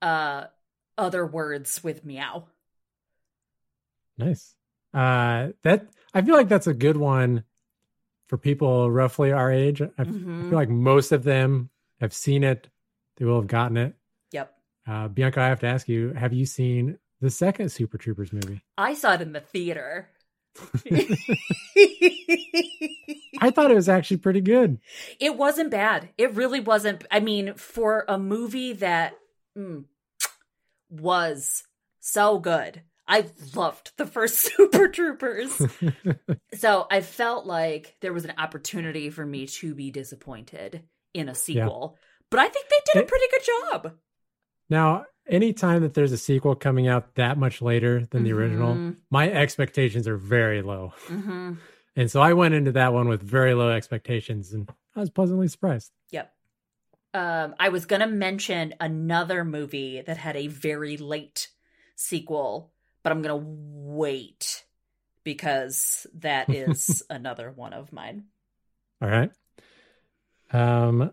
uh other words with meow. Nice. Uh, that I feel like that's a good one for people roughly our age. I, f- I feel like most of them have seen it. They will have gotten it. Yep. Uh, Bianca, I have to ask you: Have you seen the second Super Troopers movie? I saw it in the theater. I thought it was actually pretty good. it wasn't bad. It really wasn't. I mean, for a movie that mm, was so good, I loved the first Super Troopers. so I felt like there was an opportunity for me to be disappointed in a sequel. But I think they did a pretty good job. now, anytime that there's a sequel coming out that much later than the original, Mhm. my expectations are very low. hmm And so I went into that one with very low expectations and I was pleasantly surprised. Yep. Um, I was going to mention another movie that had a very late sequel, but I'm going to wait because that is another one of mine. All right. Um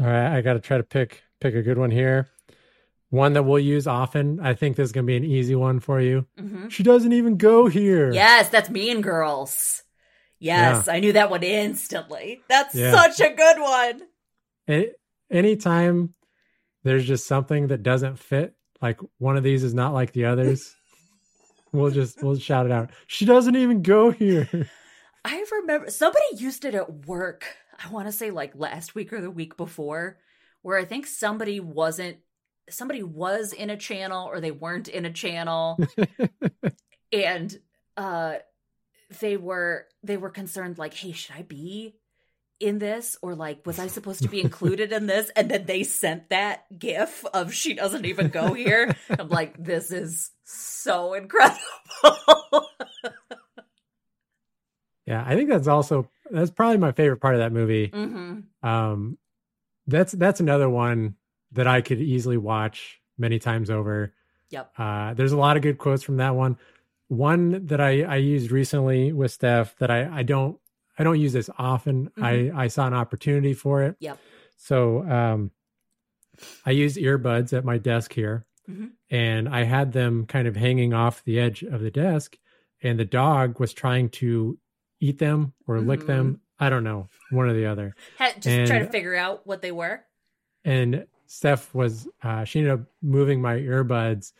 all right, I got to try to pick pick a good one here. One that we'll use often. I think this is going to be an easy one for you. hmm She doesn't even go here. Yes, that's Mean Girls. Yes, I knew that one instantly. That's Yeah. such a good one. A- anytime there's just something that doesn't fit, like one of these is not like the others, we'll just we'll shout it out. She doesn't even go here. I remember somebody used it at work. I want to say like last week or the week before, where I think somebody wasn't somebody was in a channel or they weren't in a channel and uh they were they were concerned like, "Hey, should I be in this or like was I supposed to be included in this?" And then they sent that gif of she doesn't even go here. I'm like, "This is so incredible." Yeah, I think that's also that's probably my favorite part of that movie. Mm-hmm. Um, that's that's another one that I could easily watch many times over. Yep. Uh, there's a lot of good quotes from that one. One that I I used recently with Steph that I I don't I don't use this often. I I saw an opportunity for it. Yep. So um, I use earbuds at my desk here, Mhm. and I had them kind of hanging off the edge of the desk, and the dog was trying to eat them or lick Mhm. them. I don't know, one or the other. Just try to figure out what they were. And Steph was uh, she ended up moving my earbuds,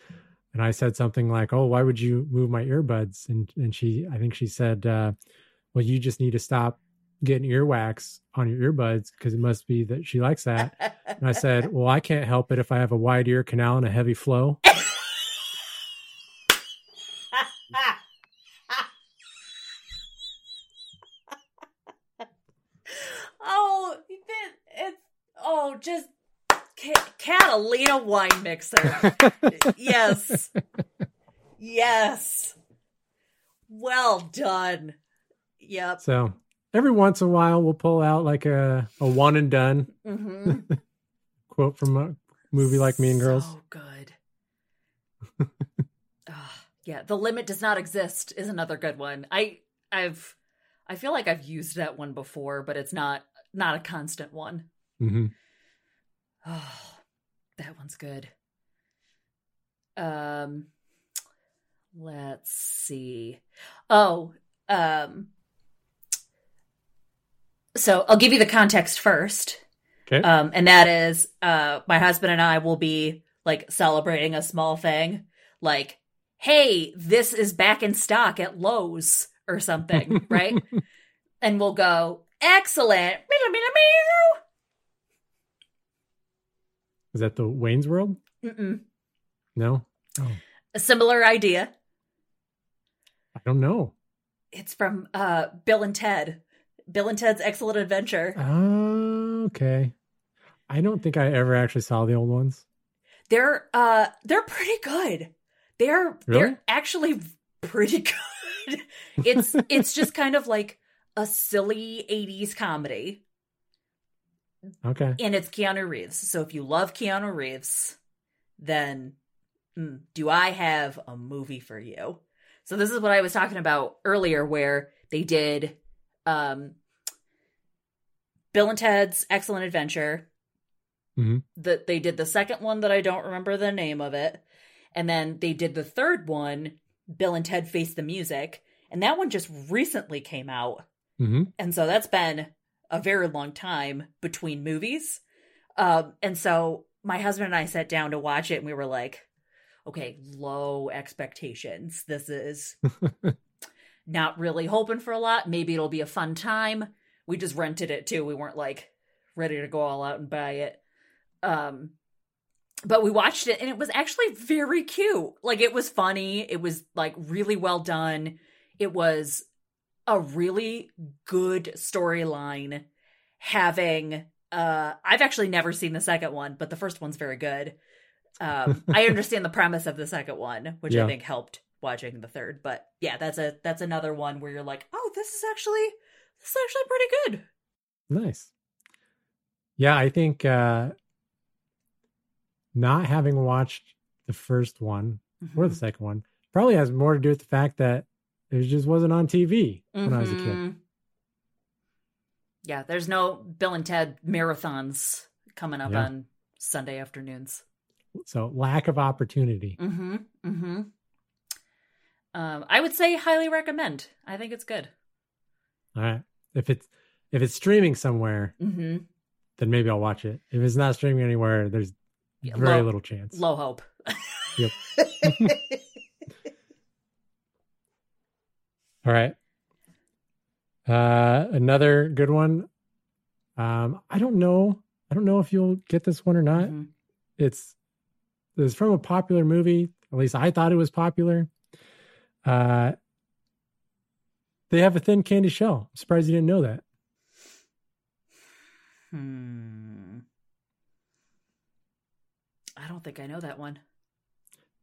and I said something like, "Oh, why would you move my earbuds?" And and she, I think she said, uh, "Well, you just need to stop." Getting earwax on your earbuds because it must be that she likes that. And I said, Well, I can't help it if I have a wide ear canal and a heavy flow. oh, it's oh, just Catalina wine mixer. yes, yes. Well done. Yep. So every once in a while, we'll pull out like a, a one and done hmm quote from a movie like Mean Girls. So good. Ah, yeah, the limit does not exist is another good one. I I've I feel like I've used that one before, but it's not not a constant one. hmm Oh, one's good. Um let's see. Oh, um so I'll give you the context first. Okay. Um and that is uh my husband and I will be like celebrating a small thing like hey, this is back in stock at Lowe's or something, right? and we'll go, "Excellent." Meow, meow, meow. Is that the Wayne's World? Mm-mm. No. Oh, A similar idea. I don't know. It's from uh, Bill and Ted. Bill and Ted's Excellent Adventure. Oh, okay. I don't think I ever actually saw the old ones. They're uh they're pretty good. They're Really? they're actually pretty good. it's it's just kind of like a silly 80s comedy Okay. and it's Keanu Reeves. So if you love Keanu Reeves, then mm, do I have a movie for you? So this is what I was talking about earlier where they did um Bill and Ted's Excellent Adventure. Mhm. That they did the second one that I don't remember the name of it. And then they did the third one, Bill and Ted Face the Music, and that one just recently came out. hmm And so that's been a very long time between movies. Um, and so my husband and I sat down to watch it and we were like, okay, low expectations. This is not really hoping for a lot. Maybe it'll be a fun time. We just rented it too. We weren't like ready to go all out and buy it. Um, but we watched it and it was actually very cute. Like it was funny. It was like really well done. It was a really good storyline having uh I've actually never seen the second one, but the first one's very good. Um I understand the premise of the second one, which I think helped watching the third. But yeah, that's a that's another one where you're like, "Oh, this is actually this is actually pretty good." Nice. Yeah, I think uh not having watched the first one or the Mhm. second one probably has more to do with the fact that it just wasn't on TV when I was a kid. Mhm. Yeah, there's no Bill and Ted marathons coming up Yeah. on Sunday afternoons. So lack of opportunity. Mm-hmm. Mm-hmm. Um, I would say highly recommend. I think it's good. All right. If it's if it's streaming somewhere, Mm-hmm. then maybe I'll watch it. If it's not streaming anywhere, there's Yeah, very low- little chance. Low hope. Yep. All right. Uh another good one. Um I don't know. I don't know if you'll get this one or not. Mhm. It's it's from a popular movie. At least I thought it was popular. Uh they have a thin candy shell. I'm surprised you didn't know that. Hmm. I don't think I know that one.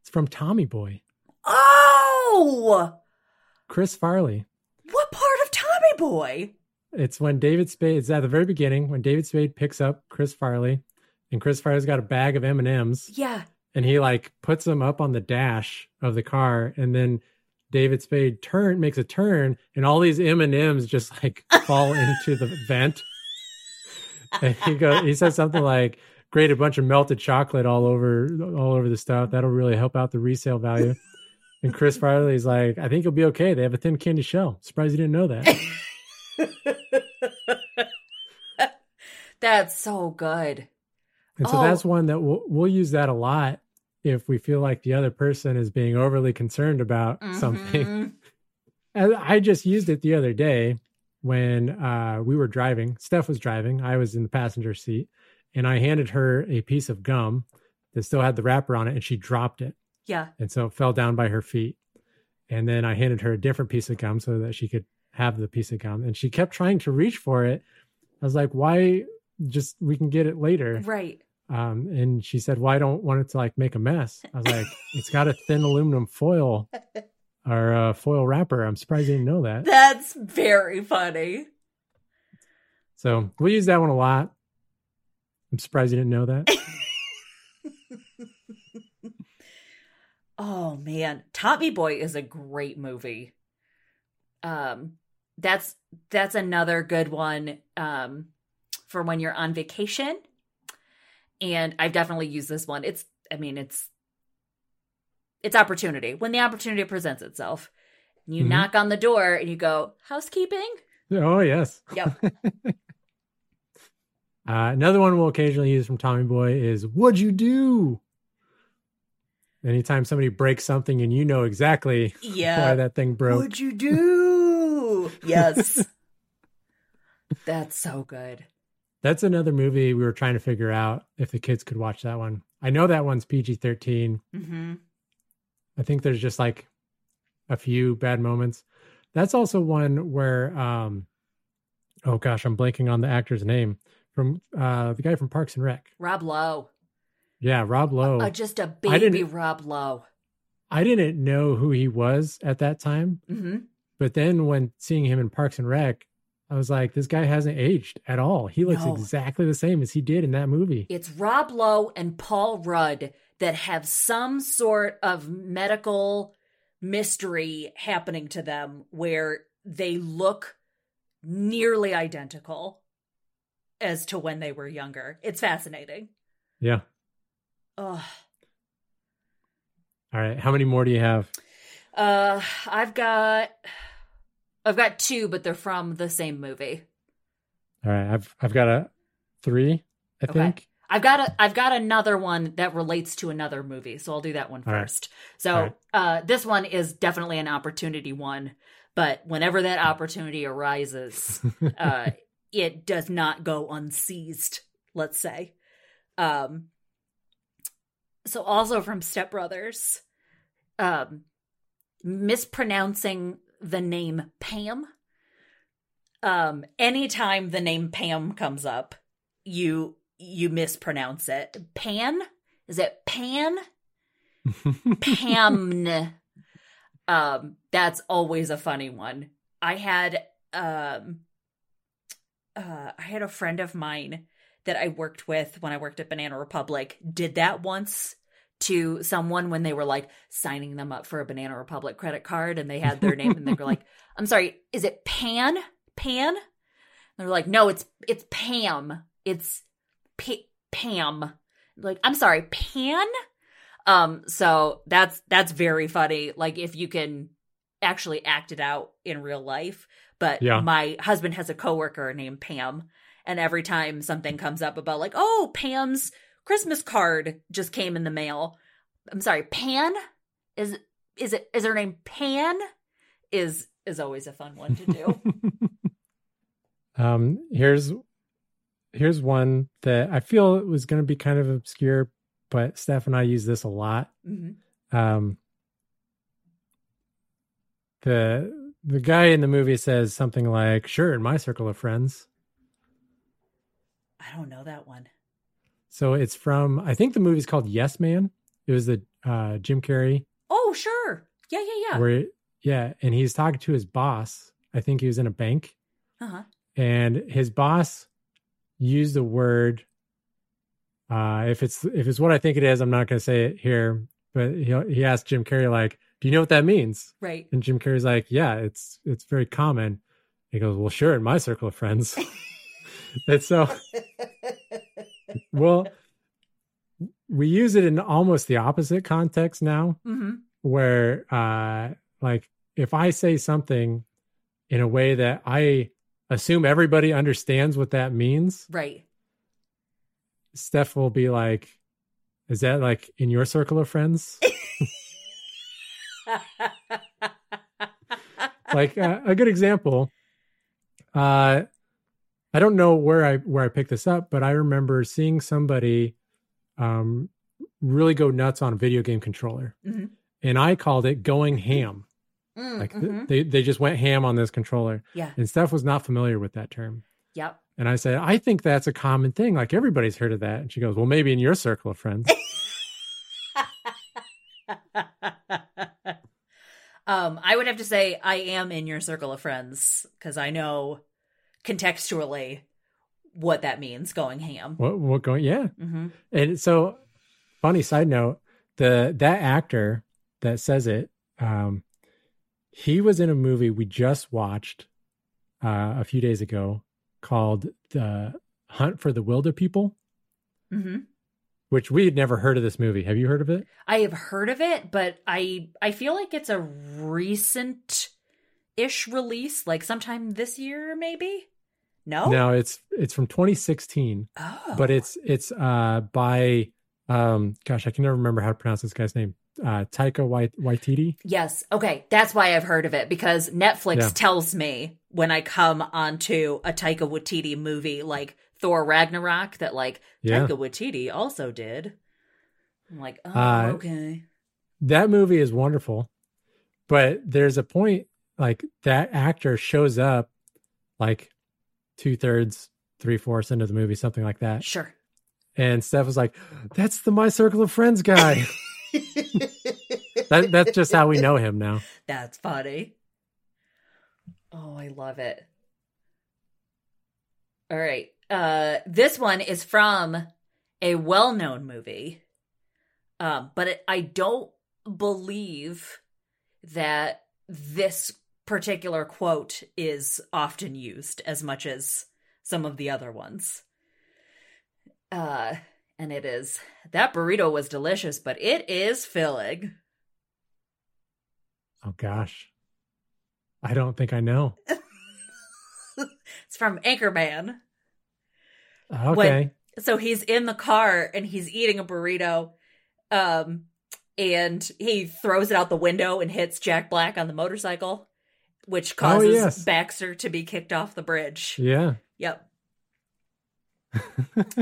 It's from Tommy Boy. Oh, Chris Farley. what part of Tommy Boy. It's when David Spade. It's at the very beginning when David Spade picks up Chris Farley, and Chris Farley's got a bag of M and M's, Yeah. and he like puts them up on the dash of the car, and then David Spade turn makes a turn, and all these M and M's just like fall into the vent. And he goes, he says something like, "Great, a bunch of melted chocolate all over all over the stuff. That'll really help out the resale value." And Chris Farley's like, "I think you'll be okay. They have a thin candy shell. Surprised you didn't know that." That's so good. And so Oh. that's one that we'll, we'll use that a lot if we feel like the other person is being overly concerned about something. Mhm. And I just used it the other day when uh, we were driving. Steph was driving. I was in the passenger seat, and I handed her a piece of gum that still had the wrapper on it, and she dropped it, Yeah. and so it fell down by her feet. And then I handed her a different piece of gum so that she could have the piece of gum, and she kept trying to reach for it. I was like, "Why? Just we can get it later." Right. Um, and she said, "Well, I don't want it to like make a mess." I was like, "It's got a thin aluminum foil or uh, foil wrapper." I'm surprised you didn't know that. That's very funny. So we use that one a lot. I'm surprised you didn't know that. Oh man, Tommy Boy is a great movie. Um that's that's another good one um for when you're on vacation. And I've definitely used this one. It's I mean it's it's opportunity. When the opportunity presents itself. You Mhm. knock on the door and you go, "Housekeeping?" oh yes. Yep. Uh, another one we'll occasionally use from Tommy Boy is "What'd you do?" Anytime somebody breaks something and you know exactly why yeah. that thing broke. What'd you do? Yes. That's so good. That's another movie we were trying to figure out if the kids could watch that one. I know that one's PG 13. hmm I think there's just like a few bad moments. That's also one where, um, oh gosh, I'm blanking on the actor's name from uh, the guy from Parks and Rec. Rob Lowe. Yeah, Rob Lowe. Uh, just a baby Rob Lowe. I didn't know who he was at that time, hmm but then when seeing him in Parks and Rec, I was like, this guy hasn't aged at all. He looks No. exactly the same as he did in that movie. It's Rob Lowe and Paul Rudd that have some sort of medical mystery happening to them where they look nearly identical as to when they were younger. It's fascinating. Yeah. Ugh. All right. How many more do you have? Uh, I've got, I've got two, but they're from the same movie. All right. I've I've got a three, I Okay. think. I've got a I've got another one that relates to another movie, so I'll do that one All right. first. So All right. uh this one is definitely an opportunity one, but whenever that opportunity arises, uh it does not go unseized, let's say. Um so also from Step Brothers, um mispronouncing the name Pam. Um anytime the name Pam comes up, you you mispronounce it. Pan? Is it Pan? Pamn. um, that's always a funny one. I had um uh I had a friend of mine that I worked with when I worked at Banana Republic did that once to someone when they were like signing them up for a Banana Republic credit card and they had their name and they were like, "I'm sorry, is it Pan? Pan?" And they're like, "No, it's it's Pam. It's P- Pam." Like, "I'm sorry, Pan?" Um so that's that's very funny like if you can actually act it out in real life. But Yeah. my husband has a coworker named Pam and every time something comes up about like, "Oh, Pam's Christmas card just came in the mail." I'm sorry, Pan? Is is it is her name Pan? Is is always a fun one to do. um, here's here's one that I feel it was going to be kind of obscure, but Steph and I use this a lot. hmm Um, the the guy in the movie says something like, "Sure, in my circle of friends." I don't know that one. So it's from I think the movie's called Yes Man. It was the uh, Jim Carrey Oh, sure. Yeah, yeah, yeah. where yeah, and he's talking to his boss. I think he was in a bank, Uh-huh. and his boss used the word. Uh, if it's if it's what I think it is, I'm not going to say it here. But he he asked Jim Carrey like, "Do you know what that means?" Right. And Jim Carrey's like, "Yeah, it's it's very common." He goes, "Well, sure, in my circle of friends." and so, well, we use it in almost the opposite context now, hmm where uh, like if I say something in a way that I assume everybody understands what that means, Right. Steph will be like, "Is that like in your circle of friends?" like uh, a good example uh i don't know where i where i picked this up but i remember seeing somebody um really go nuts on a video game controller Mhm. and i called it going ham Mm, like mhm. they they just went ham on this controller Yeah. and steph was not familiar with that term Yep. and i said i think that's a common thing like everybody's heard of that and she goes well maybe in your circle of friends um, I would have to say I am in your circle of friends because I know contextually what that means going ham. what what going yeah hmm And so, funny side note: the that actor that says it, um, he was in a movie we just watched uh, a few days ago called "The Hunt for the Wilderpeople," Mm-hmm. which we had never heard of. This movie, have you heard of it? I have heard of it, but I I feel like it's a recent ish release, like sometime this year, maybe. No. No, it's it's from 2016, Oh. but it's it's uh, by um, gosh, I can never remember how to pronounce this guy's name. Uh, Taika Wait- Waititi. Yes. Okay. That's why I've heard of it because Netflix Yeah. tells me when I come onto a Taika Waititi movie like Thor Ragnarok that like Yeah. Taika Waititi also did. I'm like, oh, Uh, okay. that movie is wonderful but there's a point like that actor shows up like two-thirds three-fourths into the movie something like that Sure. and steph was like that's the my circle of friends guy that, that's just how we know him now That's funny. Oh, I love it. All right. Uh this one is from a well-known movie. Um but it, I don't believe that this particular quote is often used as much as some of the other ones. Uh and it is that burrito was delicious, but it is filling. oh gosh i don't think i know It's from Anchorman. okay so he's in the car and he's eating a burrito um and he throws it out the window and hits jack black on the motorcycle which causes Oh, yes. baxter to be kicked off the bridge. Yeah. Yep.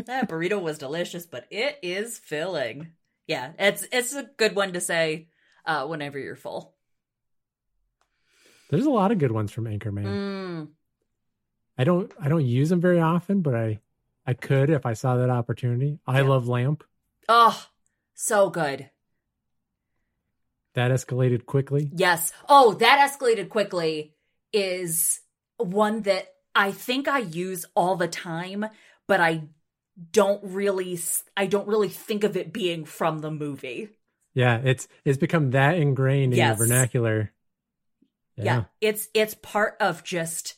That burrito was delicious but it is filling. Yeah it's it's a good one to say uh whenever you're full. There's a lot of good ones from anchorman. Mm, i don't i don't use them very often but i i could if i saw that opportunity. I Yeah. love lamp. Oh so good that escalated quickly Yes. Oh, that escalated quickly is one that I think I use all the time, but I don't really I don't really think of it being from the movie. Yeah, it's it's become that ingrained in Yes. your vernacular. Yeah. It's it's part of just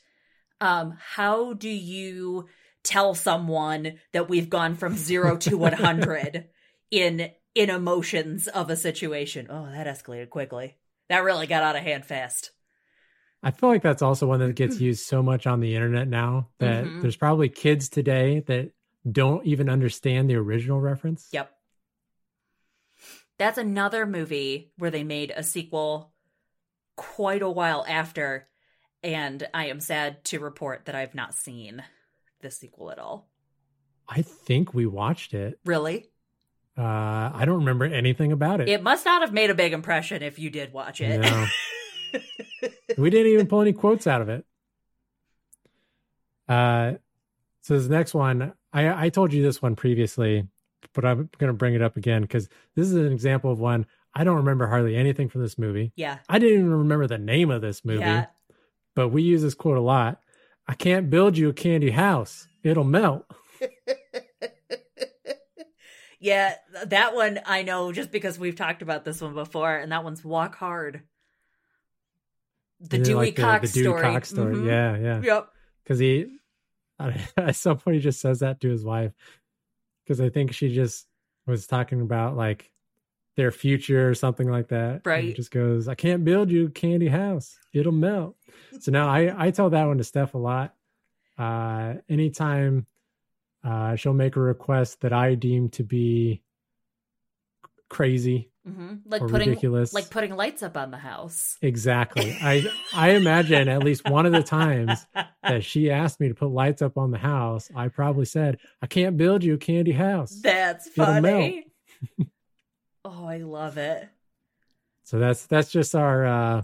um how do you tell someone that we've gone from 0 to 100 in in emotions of a situation. Oh, that escalated quickly. That really got out of hand fast. I feel like that's also one that gets used so much on the internet now that Mhm. there's probably kids today that don't even understand the original reference. Yep. That's another movie where they made a sequel quite a while after, and I am sad to report that I've not seen the sequel at all. I think we watched it. Really? Uh, I don't remember anything about it. It must not have made a big impression if you did watch it. No. we didn't even pull any quotes out of it. Uh, so this next one, I I told you this one previously, but I'm going to bring it up again because this is an example of one I don't remember hardly anything from this movie. yeah. I didn't even remember the name of this movie, Yeah. but we use this quote a lot. I can't build you a candy house. It'll melt. yeah, that one I know just because we've talked about this one before, and that one's Walk Hard. The Dewey like the- Cox the Dewey story. Cox story. Mhm. Yeah, yeah. Yep. Because he, at some point, he just says that to his wife. Because I think she just was talking about like their future or something like that. Right. just goes, I can't build you a candy house. It'll melt. so now I, I tell that one to Steph a lot. Uh, anytime uh, she'll make a request that I deem to be crazy hmm Like or putting ridiculous. like putting lights up on the house. Exactly. I I imagine at least one of the times that she asked me to put lights up on the house, I probably said, "I can't build you a candy house." That's funny. oh, I love it. So that's that's just our uh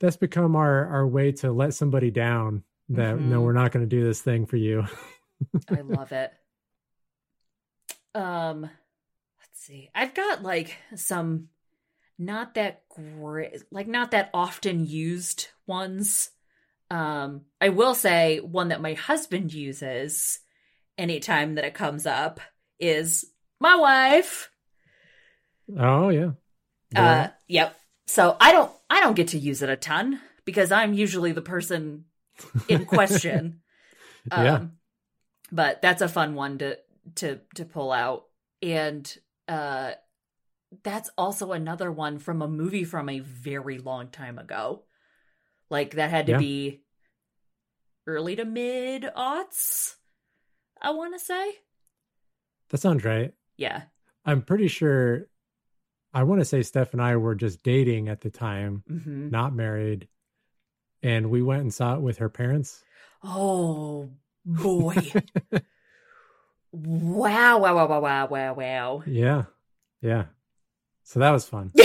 that's become our our way to let somebody down that no Mhm. we're not going to do this thing for you. I love it. Um, let's see. I've got like some not that great, like not that often used ones. Um, I will say one that my husband uses anytime that it comes up is my wife. oh yeah. Uh, yep. So I don't, I don't get to use it a ton because I'm usually the person in question. Yeah. Um, but that's a fun one to to to pull out, and uh, that's also another one from a movie from a very long time ago. Like that had to Yeah. be early to mid aughts. I want to say, that sounds right. yeah. I'm pretty sure I want to say Steph and I were just dating at the time, hmm not married. And we went and saw it with her parents. Oh boy! wow! Wow! Wow! Wow! Wow! Wow! Wow! Yeah. Yeah. So that was fun.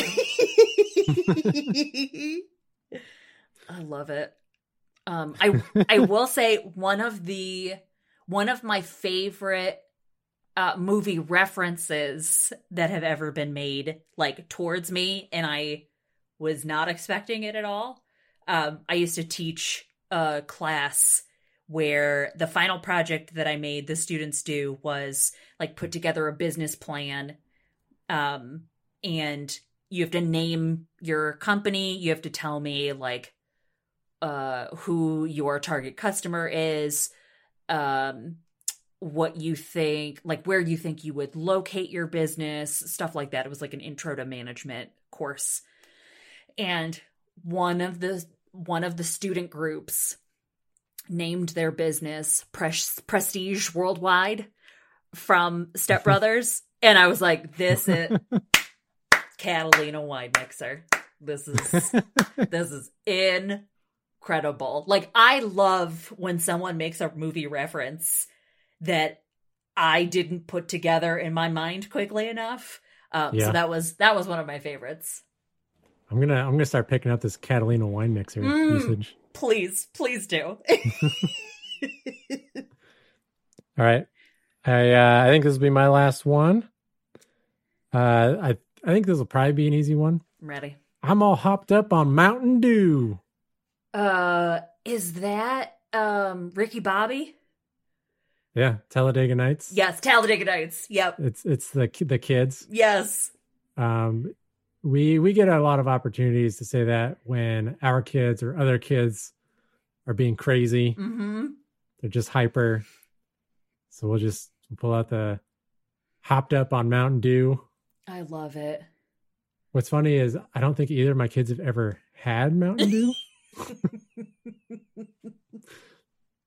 I love it. Um, I I will say one of the one of my favorite uh, movie references that have ever been made, like towards me, and I was not expecting it at all. Um, I used to teach a class where the final project that I made the students do was like put together a business plan, um, and you have to name your company. You have to tell me like uh who your target customer is um what you think like where you think you would locate your business stuff like that it was like an intro to management course and one of the one of the student groups named their business Pres- prestige worldwide from step brothers and i was like this is catalina wine mixer this is this is incredible. Like I love when someone makes a movie reference that I didn't put together in my mind quickly enough. Um, Yeah. So that was that was one of my favorites. I'm gonna I'm gonna start picking up this Catalina wine mixer Mm. usage. Please, please do. All right. I uh, I think this will be my last one. Uh I I think this will probably be an easy one. I'm ready. I'm all hopped up on Mountain Dew. Uh, is that um Ricky Bobby? Yeah, Talladega Nights. Yes, Talladega Nights. Yep. It's it's the the kids. Yes. Um we we get a lot of opportunities to say that when our kids or other kids are being crazy, Mm-hmm. they're just hyper. So we'll just pull out the hopped up on Mountain Dew. I love it. What's funny is I don't think either of my kids have ever had Mountain Dew.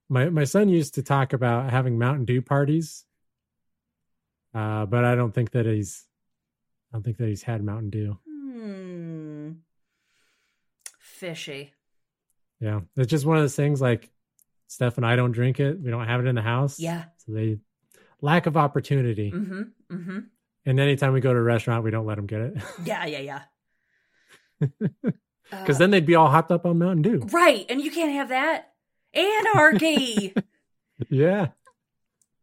my my son used to talk about having Mountain Dew parties, uh, but I don't think that he's I don't think that he's had Mountain Dew. Hmm. Fishy. Yeah, it's just one of those things. Like Steph and I don't drink it; we don't have it in the house. Yeah. so they lack of opportunity. Mm-hmm. Mm-hmm. And anytime we go to a restaurant, we don't let them get it Yeah, yeah, yeah. because Uh, then they'd be all hopped up on Mountain Dew. right, and you can't have that. Anarchy. Yeah,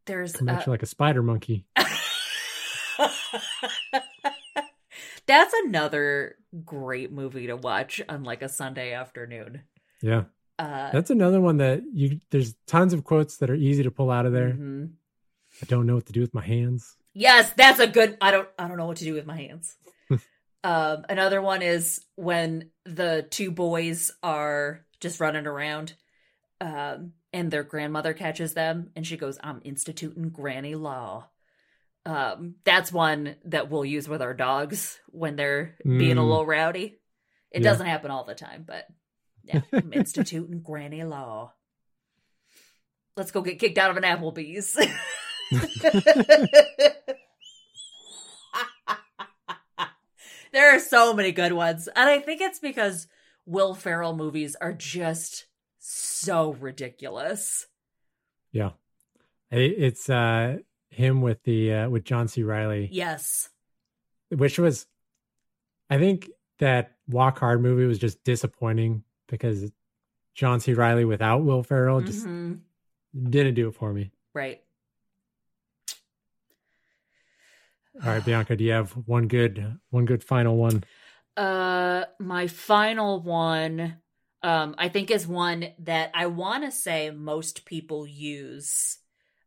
There's uh, like a spider monkey. That's another great movie to watch on like a Sunday afternoon. Yeah. Uh, That's another one that you there's tons of quotes that are easy to pull out of there. mhm. I don't know what to do with my hands. Yes, that's a good. I don't. I don't know what to do with my hands. um, another one is when the two boys are just running around, um, and their grandmother catches them, and she goes, "I'm instituting granny law." Um, that's one that we'll use with our dogs when they're being a Mm. little rowdy. It Yeah. doesn't happen all the time, but yeah, I'm instituting granny law. Let's go get kicked out of an Applebee's. there are so many good ones. And I think it's because Will Ferrell movies are just so ridiculous. Yeah. It's uh him with the uh with John C. Reilly, Yes. which was I think that Walk Hard movie was just disappointing because John C. Reilly without Will Ferrell just Mhm. didn't do it for me. Right. All right, Bianca, do you have one good one good final one? Uh my final one um I think is one that I want to say most people use.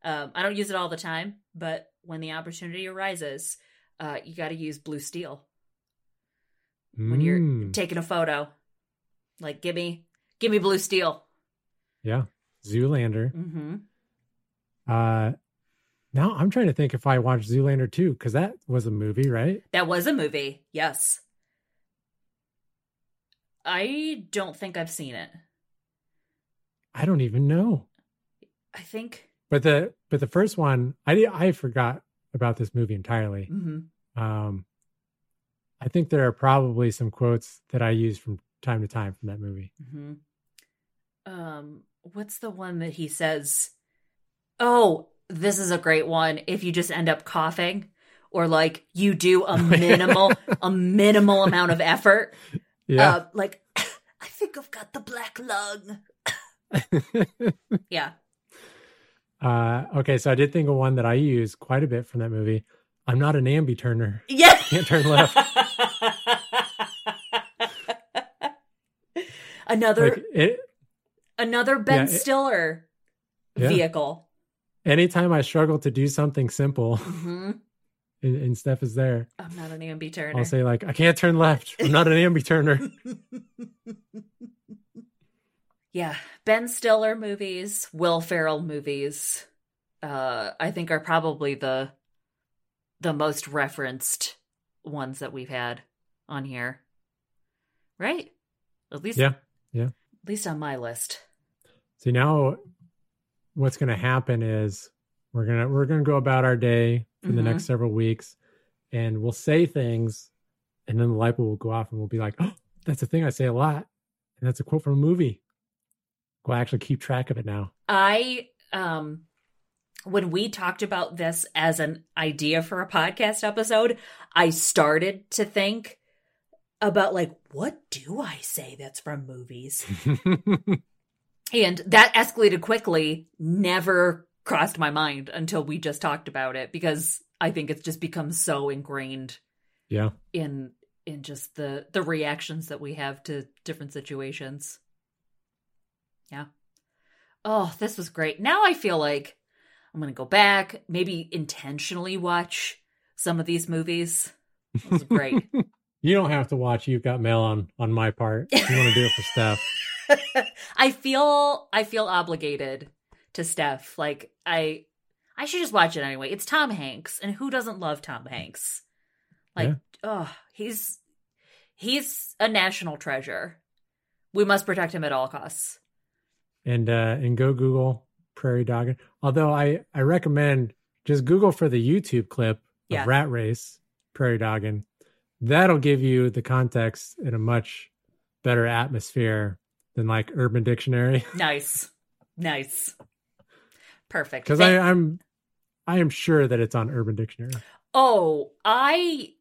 Um I don't use it all the time, but when the opportunity arises, uh you got to use blue steel when you're Mm, taking a photo. Like give me give me blue steel. yeah, Zoolander. Mhm. Uh now I'm trying to think if I watched Zoolander too, because that was a movie, right? That was a movie. Yes. I don't think I've seen it. I don't even know. I think But the but the first one, I I forgot about this movie entirely. mhm. Um, I think there are probably some quotes that I use from time to time from that movie. hmm Um, what's the one that he says? Oh, this is a great one. If you just end up coughing, or like you do a minimal, a minimal amount of effort. Yeah, Uh, like I think I've got the black lung. Yeah. Uh, okay, so I did think of one that I use quite a bit from that movie. I'm not an ambi turner. Yeah. Can't turn left. another Like it, another Ben Yeah, it- Stiller Yeah. vehicle. anytime I struggle to do something simple, hmm and, and Steph is there, I'm not an ambi turner. I'll say like, I can't turn left. I'm not an ambi turner. Yeah, Ben Stiller movies, Will Ferrell movies, uh, I think are probably the the most referenced ones that we've had on here, right? At least, Yeah, yeah. at least on my list. See now, what's going to happen is we're gonna we're gonna go about our day for the Mhm. next several weeks, and we'll say things, and then the light bulb will go off, and we'll be like, "Oh, that's a thing I say a lot, and that's a quote from a movie." We'll actually keep track of it now. I um when we talked about this as an idea for a podcast episode, I started to think about like what do I say that's from movies? And that escalated quickly, never crossed my mind until we just talked about it because I think it's just become so ingrained yeah, in in just the the reactions that we have to different situations. Yeah. Oh, this was great. Now I feel like I'm going to go back, maybe intentionally watch some of these movies. It was great. you don't have to watch. You've got mail on on my part. You want to do it for Steph? I feel I feel obligated to Steph. Like I I should just watch it anyway. It's Tom Hanks, and who doesn't love Tom Hanks? Like, Yeah. oh, he's he's a national treasure. We must protect him at all costs. And uh and go Google Prairie Dogging. Although I I recommend just Google for the YouTube clip of Rat Race Prairie Dogging. That'll give you the context in a much better atmosphere than like Urban Dictionary. Nice, nice, perfect. Because Thank- I'm I am sure that it's on Urban Dictionary. Oh, I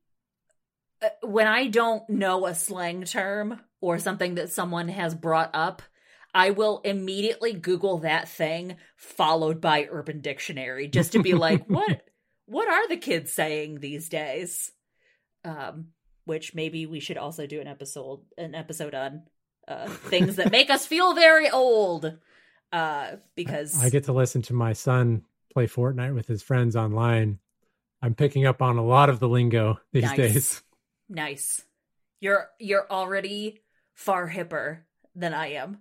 uh, when I don't know a slang term or something that someone has brought up, I will immediately Google that thing followed by Urban Dictionary just to be like, what what are the kids saying these days? Um, which maybe we should also do an episode an episode on uh, things that make us feel very old. Uh, because I get to listen to my son play Fortnite with his friends online. I'm picking up on a lot of the lingo these Nice. days. nice, you're you're already far hipper than I am.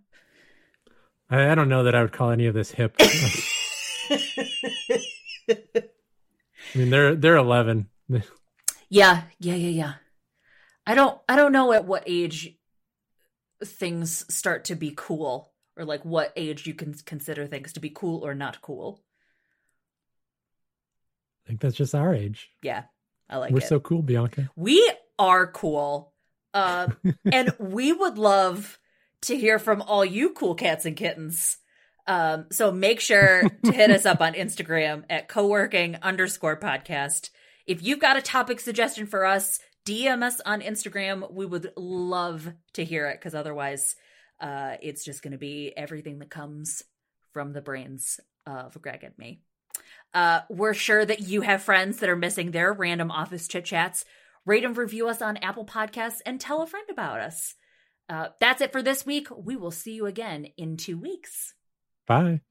I, I don't know that I would call any of this hip. I mean, they're they're 11. Yeah, yeah, yeah, yeah. I don't I don't know at what age things start to be cool or like what age you can consider things to be cool or not cool. I think that's just our age. Yeah. I like We're it. so cool, Bianca. we are cool. Um and we would love to hear from all you cool cats and kittens. Um, so make sure to hit us up on Instagram at co-working underscore podcast. If you've got a topic suggestion for us, DM us on Instagram. We would love to hear it because otherwise, uh, it's just going to be everything that comes from the brains of Greg and me. Uh, we're sure that you have friends that are missing their random office chit chats. Rate and review us on Apple Podcasts and tell a friend about us. Uh, that's it for this week. We will see you again in two weeks. Bye.